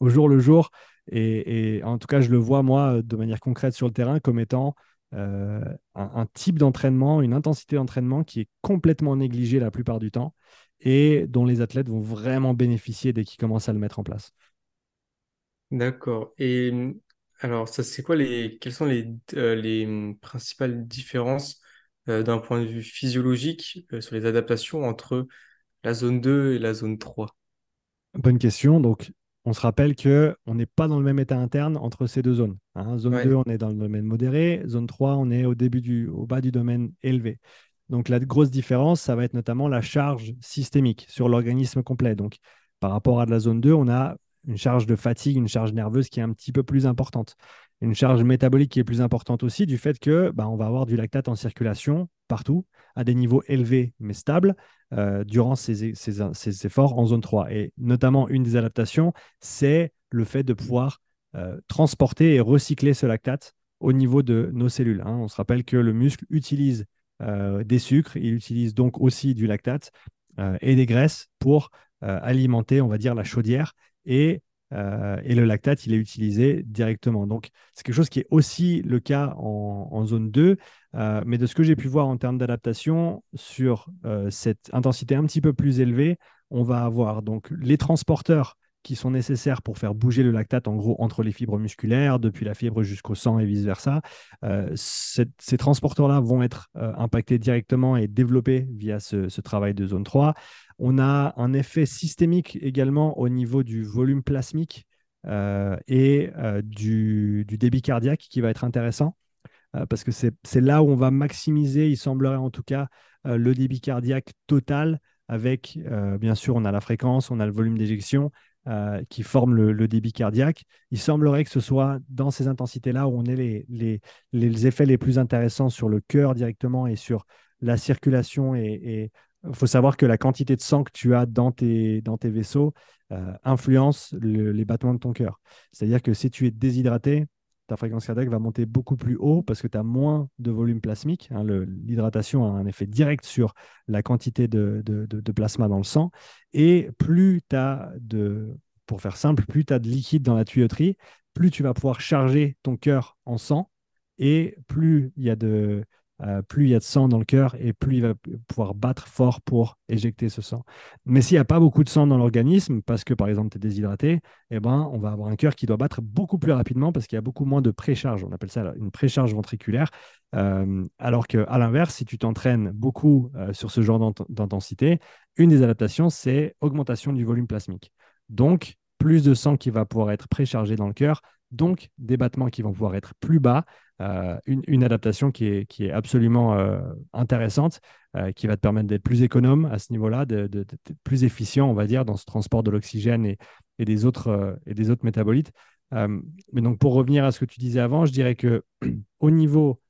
au jour le jour. Et, et en tout cas, je le vois, moi, de manière concrète sur le terrain, comme étant euh, un, un type d'entraînement, une intensité d'entraînement qui est complètement négligée la plupart du temps et dont les athlètes vont vraiment bénéficier dès qu'ils commencent à le mettre en place. D'accord. Et alors, ça, c'est quoi les, quelles sont les, euh, les hum, principales différences d'un point de vue physiologique sur les adaptations entre la zone 2 et la zone 3? Bonne question. Donc, on se rappelle que on n'est pas dans le même état interne entre ces deux zones. hein. Zone Ouais, 2, on est dans le domaine modéré. Zone 3, on est au début du, au bas du domaine élevé. Donc la grosse différence, ça va être notamment la charge systémique sur l'organisme complet. Donc par rapport à de la zone 2, on a une charge de fatigue, une charge nerveuse qui est un petit peu plus importante. Une charge métabolique qui est plus importante aussi du fait que bah, on va avoir du lactate en circulation partout, à des niveaux élevés mais stables, euh, durant ces, efforts en zone 3. Et notamment, une des adaptations, c'est le fait de pouvoir euh, transporter et recycler ce lactate au niveau de nos cellules. hein. On se rappelle que le muscle utilise euh, des sucres, il utilise donc aussi du lactate et des graisses pour alimenter, on va dire, la chaudière. Et, euh, et le lactate, il est utilisé directement. Donc, c'est quelque chose qui est aussi le cas en, zone 2. Euh, mais de ce que j'ai pu voir en termes d'adaptation sur euh, cette intensité un petit peu plus élevée, on va avoir donc les transporteurs qui sont nécessaires pour faire bouger le lactate, en gros, entre les fibres musculaires, depuis la fibre jusqu'au sang et vice-versa. Ces transporteurs-là vont être impactés directement et développés via ce, ce travail de zone 3. On a un effet systémique également au niveau du volume plasmique euh, et euh, du, débit cardiaque qui va être intéressant euh, parce que c'est là où on va maximiser, il semblerait en tout cas, le débit cardiaque total avec, bien sûr, on a la fréquence, on a le volume d'éjection qui forment le, débit cardiaque. Il semblerait que ce soit dans ces intensités-là où on ait les effets les plus intéressants sur le cœur directement et sur la circulation. Et il faut savoir que la quantité de sang que tu as dans tes, dans tes vaisseaux euh, influence le- les battements de ton cœur. C'est-à-dire que si tu es déshydraté, ta fréquence cardiaque va monter beaucoup plus haut parce que tu as moins de volume plasmique. hein. L'hydratation a un effet direct sur la quantité de, de- de- de plasma dans le sang. Et plus tu as de, pour faire simple, plus tu as de liquide dans la tuyauterie, plus tu vas pouvoir charger ton cœur en sang et plus il y a de, euh, plus il y a de sang dans le cœur et plus il va pouvoir battre fort pour éjecter ce sang. Mais s'il n'y a pas beaucoup de sang dans l'organisme, parce que par exemple tu es déshydraté, eh ben, on va avoir un cœur qui doit battre beaucoup plus rapidement parce qu'il y a beaucoup moins de précharge. On appelle ça une précharge ventriculaire. Euh, alors qu'à l'inverse, si tu t'entraînes beaucoup euh, sur ce genre d'int- d'intensité, une des adaptations, c'est augmentation du volume plasmique. Donc, plus de sang qui va pouvoir être préchargé dans le cœur, donc des battements qui vont pouvoir être plus bas. Euh, une, adaptation qui est, qui est absolument euh, intéressante, euh, qui va te permettre d'être plus économe à ce niveau-là, d'être plus efficient, on va dire, dans ce transport de l'oxygène et, des autres, métabolites. Mais donc, pour revenir à ce que tu disais avant, je dirais que [CLEARS THROAT] au niveau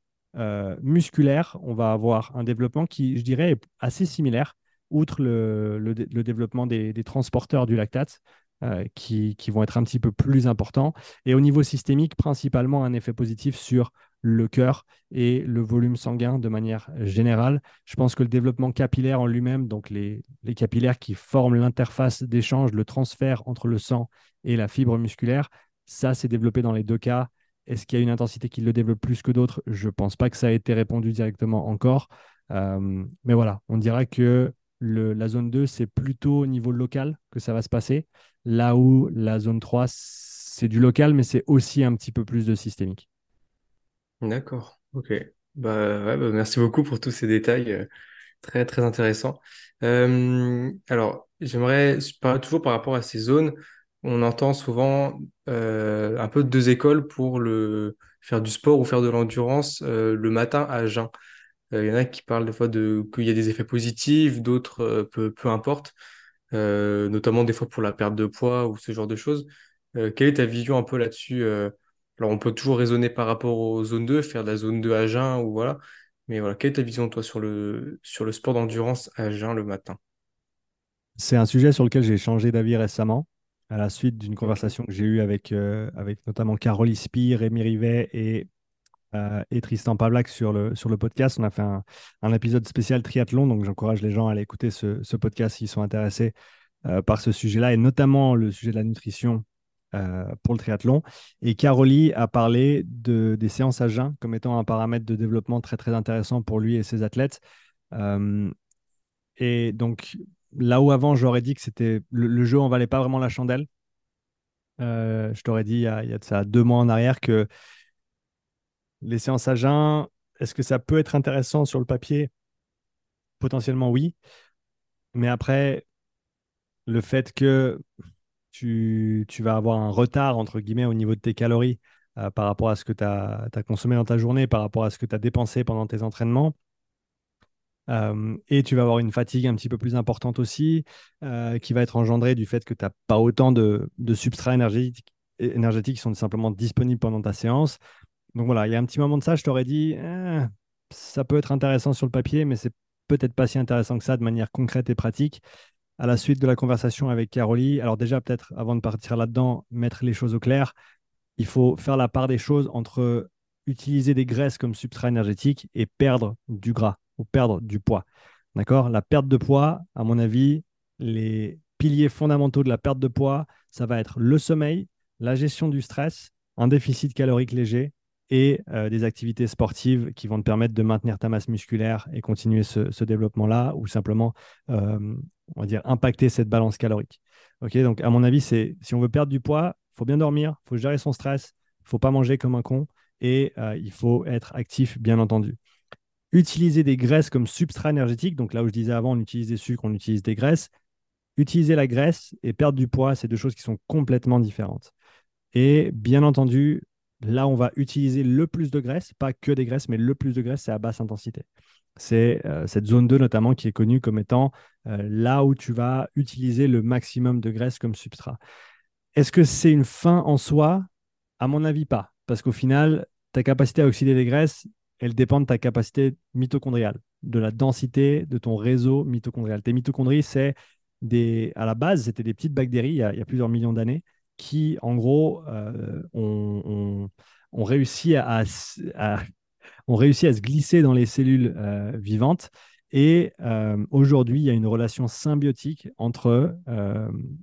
musculaire, on va avoir un développement qui, je dirais, est assez similaire, outre le, le dé- le développement des transporteurs du lactate, euh, qui, vont être un petit peu plus importants. Et au niveau systémique, principalement un effet positif sur le cœur et le volume sanguin de manière générale. Je pense que le développement capillaire en lui-même, donc les, capillaires qui forment l'interface d'échange, le transfert entre le sang et la fibre musculaire, ça s'est développé dans les deux cas. Est-ce qu'il y a une intensité qui le développe plus que d'autres? Je ne pense pas que ça a été répondu directement encore. Euh, mais voilà, on dira que la zone 2, c'est plutôt au niveau local que ça va se passer, là où la zone 3, c'est du local, mais c'est aussi un petit peu plus de systémique. d'accord. Ok. Bah, bah, merci beaucoup pour tous ces détails euh, très très intéressants. Euh, alors, j'aimerais toujours par rapport à ces zones, on entend souvent euh, un peu deux écoles pour le faire du sport ou faire de l'endurance le matin à jeun. Euh, Il y en a qui parlent des fois de qu'il y a des effets positifs, d'autres euh, peu, peu importe, euh, notamment des fois pour la perte de poids ou ce genre de choses. Quelle est ta vision un peu là-dessus? Alors on peut toujours raisonner par rapport aux zones 2, faire de la zone 2 à jeun ou voilà. Mais voilà, quelle est ta vision toi sur le sur le sport d'endurance à jeun le matin? C'est un sujet sur lequel j'ai changé d'avis récemment, à la suite d'une conversation que j'ai eue avec, euh, avec notamment Carole Ispy, Rémi Rivet et, euh, et Tristan Pavlac sur le, sur le podcast. On a fait un, épisode spécial triathlon, donc j'encourage les gens à aller écouter ce, podcast s'ils sont intéressés euh, par ce sujet-là, et notamment le sujet de la nutrition euh, pour le triathlon. Et Caroli a parlé de, des séances à jeun comme étant un paramètre de développement très très intéressant pour lui et ses athlètes. Et donc, là où avant, j'aurais dit que c'était le, jeu en valait pas vraiment la chandelle, je t'aurais dit il y, a, il y a de ça deux mois en arrière que les séances à jeun, est-ce que ça peut être intéressant sur le papier? Potentiellement oui. Mais après, le fait que tu, vas avoir un retard, entre guillemets, au niveau de tes calories euh, par rapport à ce que tu as, consommé dans ta journée, par rapport à ce que tu as dépensé pendant tes entraînements, euh, et tu vas avoir une fatigue un petit peu plus importante aussi, euh, qui va être engendrée du fait que tu n'as pas autant de, substrats énergétiques, énergétiques qui sont simplement disponibles pendant ta séance. Donc voilà, il y a un petit moment de ça, je t'aurais dit, eh, ça peut être intéressant sur le papier, mais c'est peut-être pas si intéressant que ça de manière concrète et pratique. À la suite de la conversation avec Caroli, alors déjà peut-être avant de partir là-dedans, mettre les choses au clair, il faut faire la part des choses entre utiliser des graisses comme substrat énergétique et perdre du gras ou perdre du poids. D'accord? La perte de poids, à mon avis, les piliers fondamentaux de la perte de poids, ça va être le sommeil, la gestion du stress, un déficit calorique léger et euh, des activités sportives qui vont te permettre de maintenir ta masse musculaire et continuer ce, développement-là ou simplement, euh, on va dire, impacter cette balance calorique. Ok, donc à mon avis, c'est si on veut perdre du poids, il faut bien dormir, il faut gérer son stress, il ne faut pas manger comme un con et euh, il faut être actif, bien entendu. Utiliser des graisses comme substrat énergétique, donc là où je disais avant, on utilise des sucres, on utilise des graisses. Utiliser la graisse et perdre du poids, c'est deux choses qui sont complètement différentes. Et bien entendu, là, on va utiliser le plus de graisse, pas que des graisses, mais le plus de graisse, c'est à basse intensité. C'est euh, cette zone 2 notamment qui est connue comme étant euh, là où tu vas utiliser le maximum de graisse comme substrat. Est-ce que c'est une fin en soi? À mon avis, pas. Parce qu'au final, ta capacité à oxyder des graisses, elle dépend de ta capacité mitochondriale, de la densité de ton réseau mitochondrial. Tes mitochondries, c'est à la base, c'était des petites bactéries il y a plusieurs millions d'années qui, en gros, euh, ont, réussi à, ont réussi à se glisser dans les cellules euh, vivantes. Et euh, aujourd'hui, il y a une relation symbiotique entre,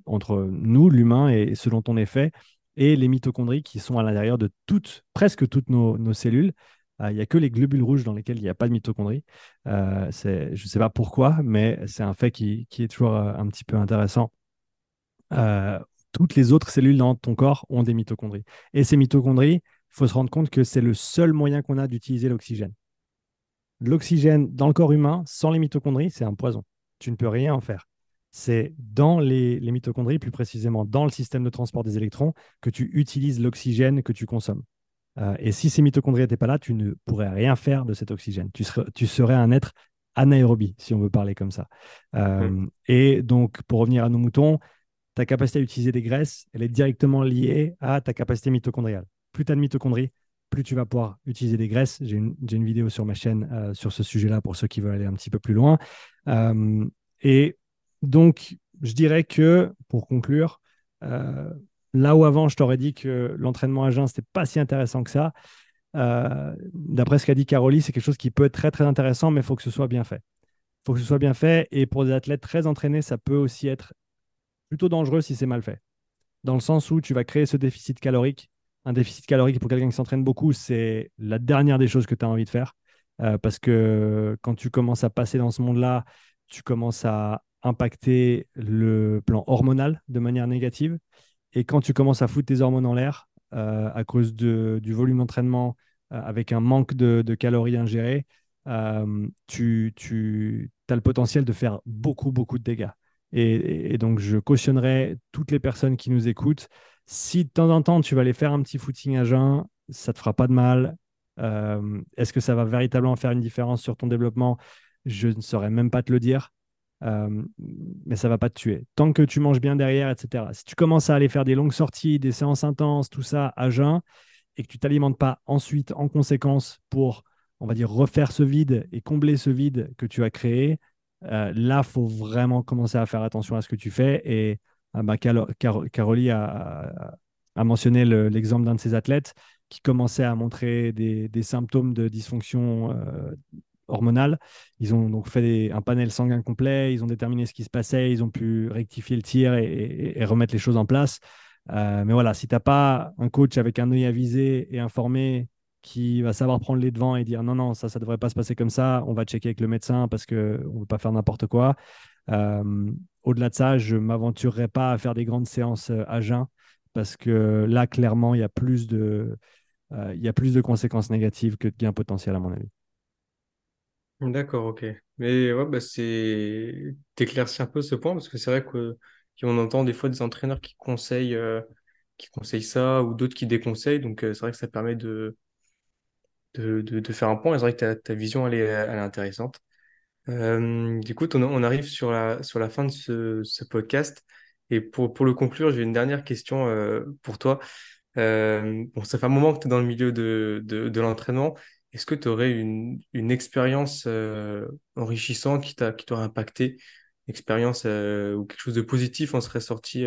entre nous, l'humain, et ce dont on est fait, et les mitochondries qui sont à l'intérieur de toutes, presque toutes nos, cellules. Il n'y a que les globules rouges dans lesquels il n'y a pas de mitochondries. je ne sais pas pourquoi, mais c'est un fait qui, qui, est toujours un petit peu intéressant toutes les autres cellules dans ton corps ont des mitochondries. Et ces mitochondries, il faut se rendre compte que c'est le seul moyen qu'on a d'utiliser l'oxygène. L'oxygène dans le corps humain, sans les mitochondries, c'est un poison. Tu ne peux rien en faire. C'est dans les, mitochondries, plus précisément dans le système de transport des électrons, que tu utilises l'oxygène que tu consommes. Euh, et si ces mitochondries n'étaient pas là, tu ne pourrais rien faire de cet oxygène. Tu serais, un être anaérobie, si on veut parler comme ça. Euh, mmh. Et donc, pour revenir à nos moutons, ta capacité à utiliser des graisses, elle est directement liée à ta capacité mitochondriale. Plus tu as de mitochondries, plus tu vas pouvoir utiliser des graisses. J'ai une, vidéo sur ma chaîne euh, sur ce sujet-là pour ceux qui veulent aller un petit peu plus loin. Euh, et donc, je dirais que, pour conclure, euh, là où avant je t'aurais dit que l'entraînement à jeun, ce n'était pas si intéressant que ça, d'après ce qu'a dit Caroli, c'est quelque chose qui peut être très très intéressant, mais il faut que ce soit bien fait. Il faut que ce soit bien fait. Et pour des athlètes très entraînés, ça peut aussi être plutôt dangereux si c'est mal fait. Dans le sens où tu vas créer ce déficit calorique. Un déficit calorique pour quelqu'un qui s'entraîne beaucoup, c'est la dernière des choses que tu as envie de faire. Euh, parce que quand tu commences à passer dans ce monde-là, tu commences à impacter le plan hormonal de manière négative. Et quand tu commences à foutre tes hormones en l'air euh, à cause de, du volume d'entraînement, euh, avec un manque de, calories ingérées, tu, tu as le potentiel de faire beaucoup, beaucoup de dégâts. Et, donc, je cautionnerais toutes les personnes qui nous écoutent. Si de temps en temps, tu vas aller faire un petit footing à jeun, ça ne te fera pas de mal. Euh, est-ce que ça va véritablement faire une différence sur ton développement? Je ne saurais même pas te le dire. Euh, mais ça ne va pas te tuer. Tant que tu manges bien derrière, etc. Si tu commences à aller faire des longues sorties, des séances intenses, tout ça à jeun, et que tu t'alimentes pas ensuite en conséquence pour, on va dire, refaire ce vide et combler ce vide que tu as créé, euh, là, faut vraiment commencer à faire attention à ce que tu fais. Et ah bah, Caroli a, mentionné l'exemple d'un de ses athlètes qui commençait à montrer des, symptômes de dysfonction euh, hormonale. Ils ont donc fait un panel sanguin complet, ils ont déterminé ce qui se passait, ils ont pu rectifier le tir et, remettre les choses en place. Euh, mais voilà, si tu n'as pas un coach avec un œil avisé et informé qui va savoir prendre les devants et dire non, non, ça, ça devrait pas se passer comme ça, on va checker avec le médecin parce qu'on ne veut pas faire n'importe quoi. Euh, au-delà de ça, je ne m'aventurerai pas à faire des grandes séances euh, à jeun parce que là, clairement, il y a plus de, euh, y a plus de conséquences négatives que de gains potentiels, à mon avis. D'accord, ok. Mais ouais, bah c'est t'éclaircis un peu ce point parce que c'est vrai que qu'on entend des fois des entraîneurs qui conseillent qui conseillent ça ou d'autres qui déconseillent. Donc c'est vrai que ça permet de, de, de, faire un point. Et c'est vrai que ta, ta vision elle est, elle est intéressante. Euh, écoute, on, on arrive sur la, sur la fin de ce, ce podcast. Et pour, pour le conclure, j'ai une dernière question euh, pour toi. Euh, bon, ça fait un moment que tu es dans le milieu de, de, l'entraînement. Est-ce que tu aurais une, une expérience euh, enrichissante qui t'a, qui t'aurait impacté, une expérience ou quelque chose de positif en serait sorti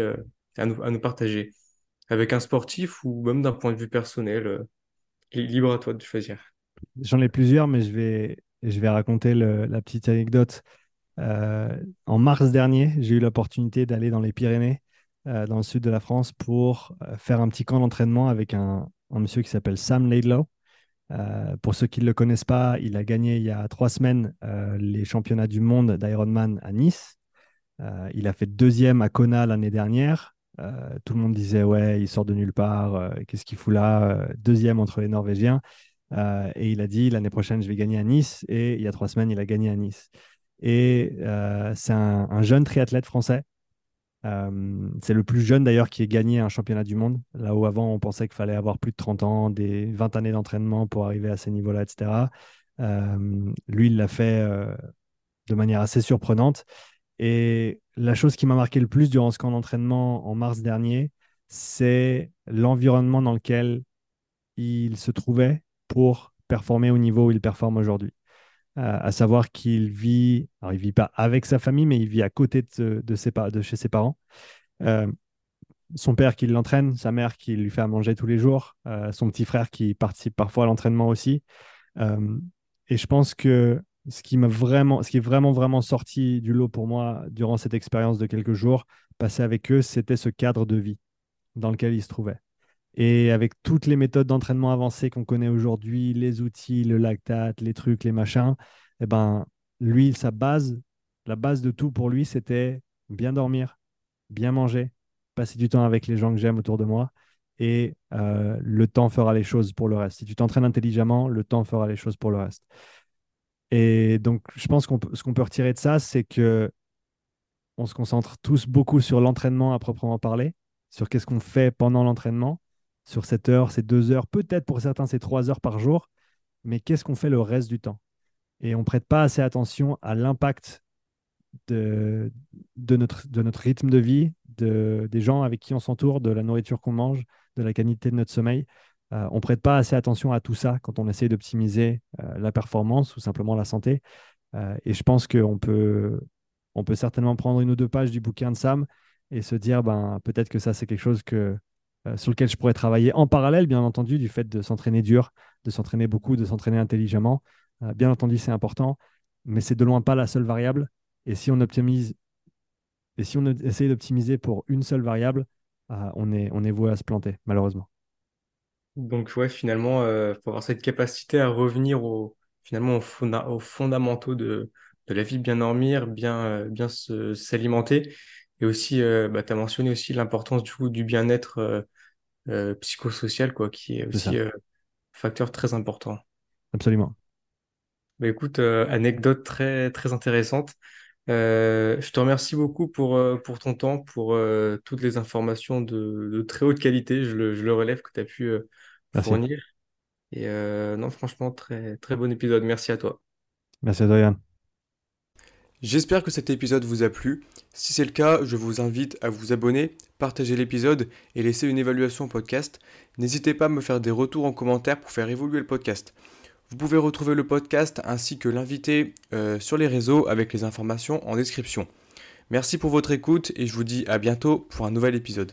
à nous, à nous partager, avec un sportif ou même d'un point de vue personnel, li- libre à toi de choisir. J'en ai plusieurs, mais je vais, je vais raconter la petite anecdote. Euh, en mars dernier, j'ai eu l'opportunité d'aller dans les Pyrénées, euh, dans le sud de la France, pour euh, faire un petit camp d'entraînement avec un, un monsieur qui s'appelle Sam Laidlow. Pour ceux qui ne le connaissent pas, il a gagné il y a trois semaines les championnats du monde d'Ironman à Nice. Il a fait deuxième à Kona l'année dernière. Euh, tout le monde disait, ouais, il sort de nulle part, euh, qu'est-ce qu'il fout là? Euh, Deuxième entre les Norvégiens. Et il a dit, l'année prochaine, je vais gagner à Nice. Et il y a trois semaines, il a gagné à Nice. Et c'est un, un jeune triathlète français. C'est le plus jeune d'ailleurs qui ait gagné un championnat du monde. Là où avant, on pensait qu'il fallait avoir plus de 30 ans, des 20 années d'entraînement pour arriver à ces niveaux-là, etc. Lui, il l'a fait de manière assez surprenante. Et la chose qui m'a marqué le plus durant ce camp d'entraînement en mars dernier, c'est l'environnement dans lequel il se trouvait pour performer au niveau où il performe aujourd'hui. Euh, à savoir qu'il vit, alors il vit pas avec sa famille, mais il vit à côté de, ses, chez ses parents. Euh, son père qui l'entraîne, sa mère qui lui fait à manger tous les jours, euh, son petit frère qui participe parfois à l'entraînement aussi. Euh, et je pense que ce qui m'a vraiment, ce qui est vraiment, vraiment sorti du lot pour moi durant cette expérience de quelques jours passée avec eux, c'était ce cadre de vie dans lequel ils se trouvaient. Et avec toutes les méthodes d'entraînement avancées qu'on connaît aujourd'hui, les outils, le lactate, les trucs, les machins, eh ben, lui, sa base, la base de tout pour lui, c'était bien dormir, bien manger, passer du temps avec les gens que j'aime autour de moi. Et euh, le temps fera les choses pour le reste. Si tu t'entraînes intelligemment, le temps fera les choses pour le reste. Et donc, je pense qu'on ce qu'on peut retirer de ça, c'est que on se concentre tous beaucoup sur l'entraînement à proprement parler, sur qu'est-ce qu'on fait pendant l'entraînement, sur cette heure, ces deux heures, peut-être pour certains, ces trois heures par jour, mais qu'est-ce qu'on fait le reste du temps? Et on ne prête pas assez attention à l'impact de, notre, rythme de vie, de, des gens avec qui on s'entoure, de la nourriture qu'on mange, de la qualité de notre sommeil. Euh, on ne prête pas assez attention à tout ça quand on essaye d'optimiser euh, la performance ou simplement la santé. Euh, et je pense qu'on peut, on peut certainement prendre une ou deux pages du bouquin de Sam et se dire, ben, peut-être que ça, c'est quelque chose sur lequel je pourrais travailler en parallèle, bien entendu, du fait de s'entraîner dur, de s'entraîner beaucoup, de s'entraîner intelligemment. Bien entendu, c'est important, mais c'est de loin pas la seule variable. Et si on essaye d'optimiser pour une seule variable, on est voué à se planter, malheureusement. Donc ouais, finalement, il faut avoir cette capacité à revenir au, finalement aux, fonda- aux fondamentaux de, de la vie, bien dormir, bien, euh, bien s'alimenter. Et aussi, euh, bah, tu as mentionné aussi l'importance du du bien-être euh, euh, psychosocial, quoi, qui est aussi euh, facteur très important. absolument. Bah, écoute, euh, anecdote très, très intéressante. Euh, je te remercie beaucoup pour, euh, pour ton temps, pour euh, toutes les informations de, de très haute qualité, je le, je le relève, que tu as pu euh, Merci. fournir. Et euh, non, franchement, très, très bon épisode. Merci à toi. Merci à toi, Yann. J'espère que cet épisode vous a plu. Si c'est le cas, je vous invite à vous abonner, partager l'épisode et laisser une évaluation au podcast. N'hésitez pas à me faire des retours en commentaire pour faire évoluer le podcast. Vous pouvez retrouver le podcast ainsi que l'invité euh, sur les réseaux avec les informations en description. Merci pour votre écoute et je vous dis à bientôt pour un nouvel épisode.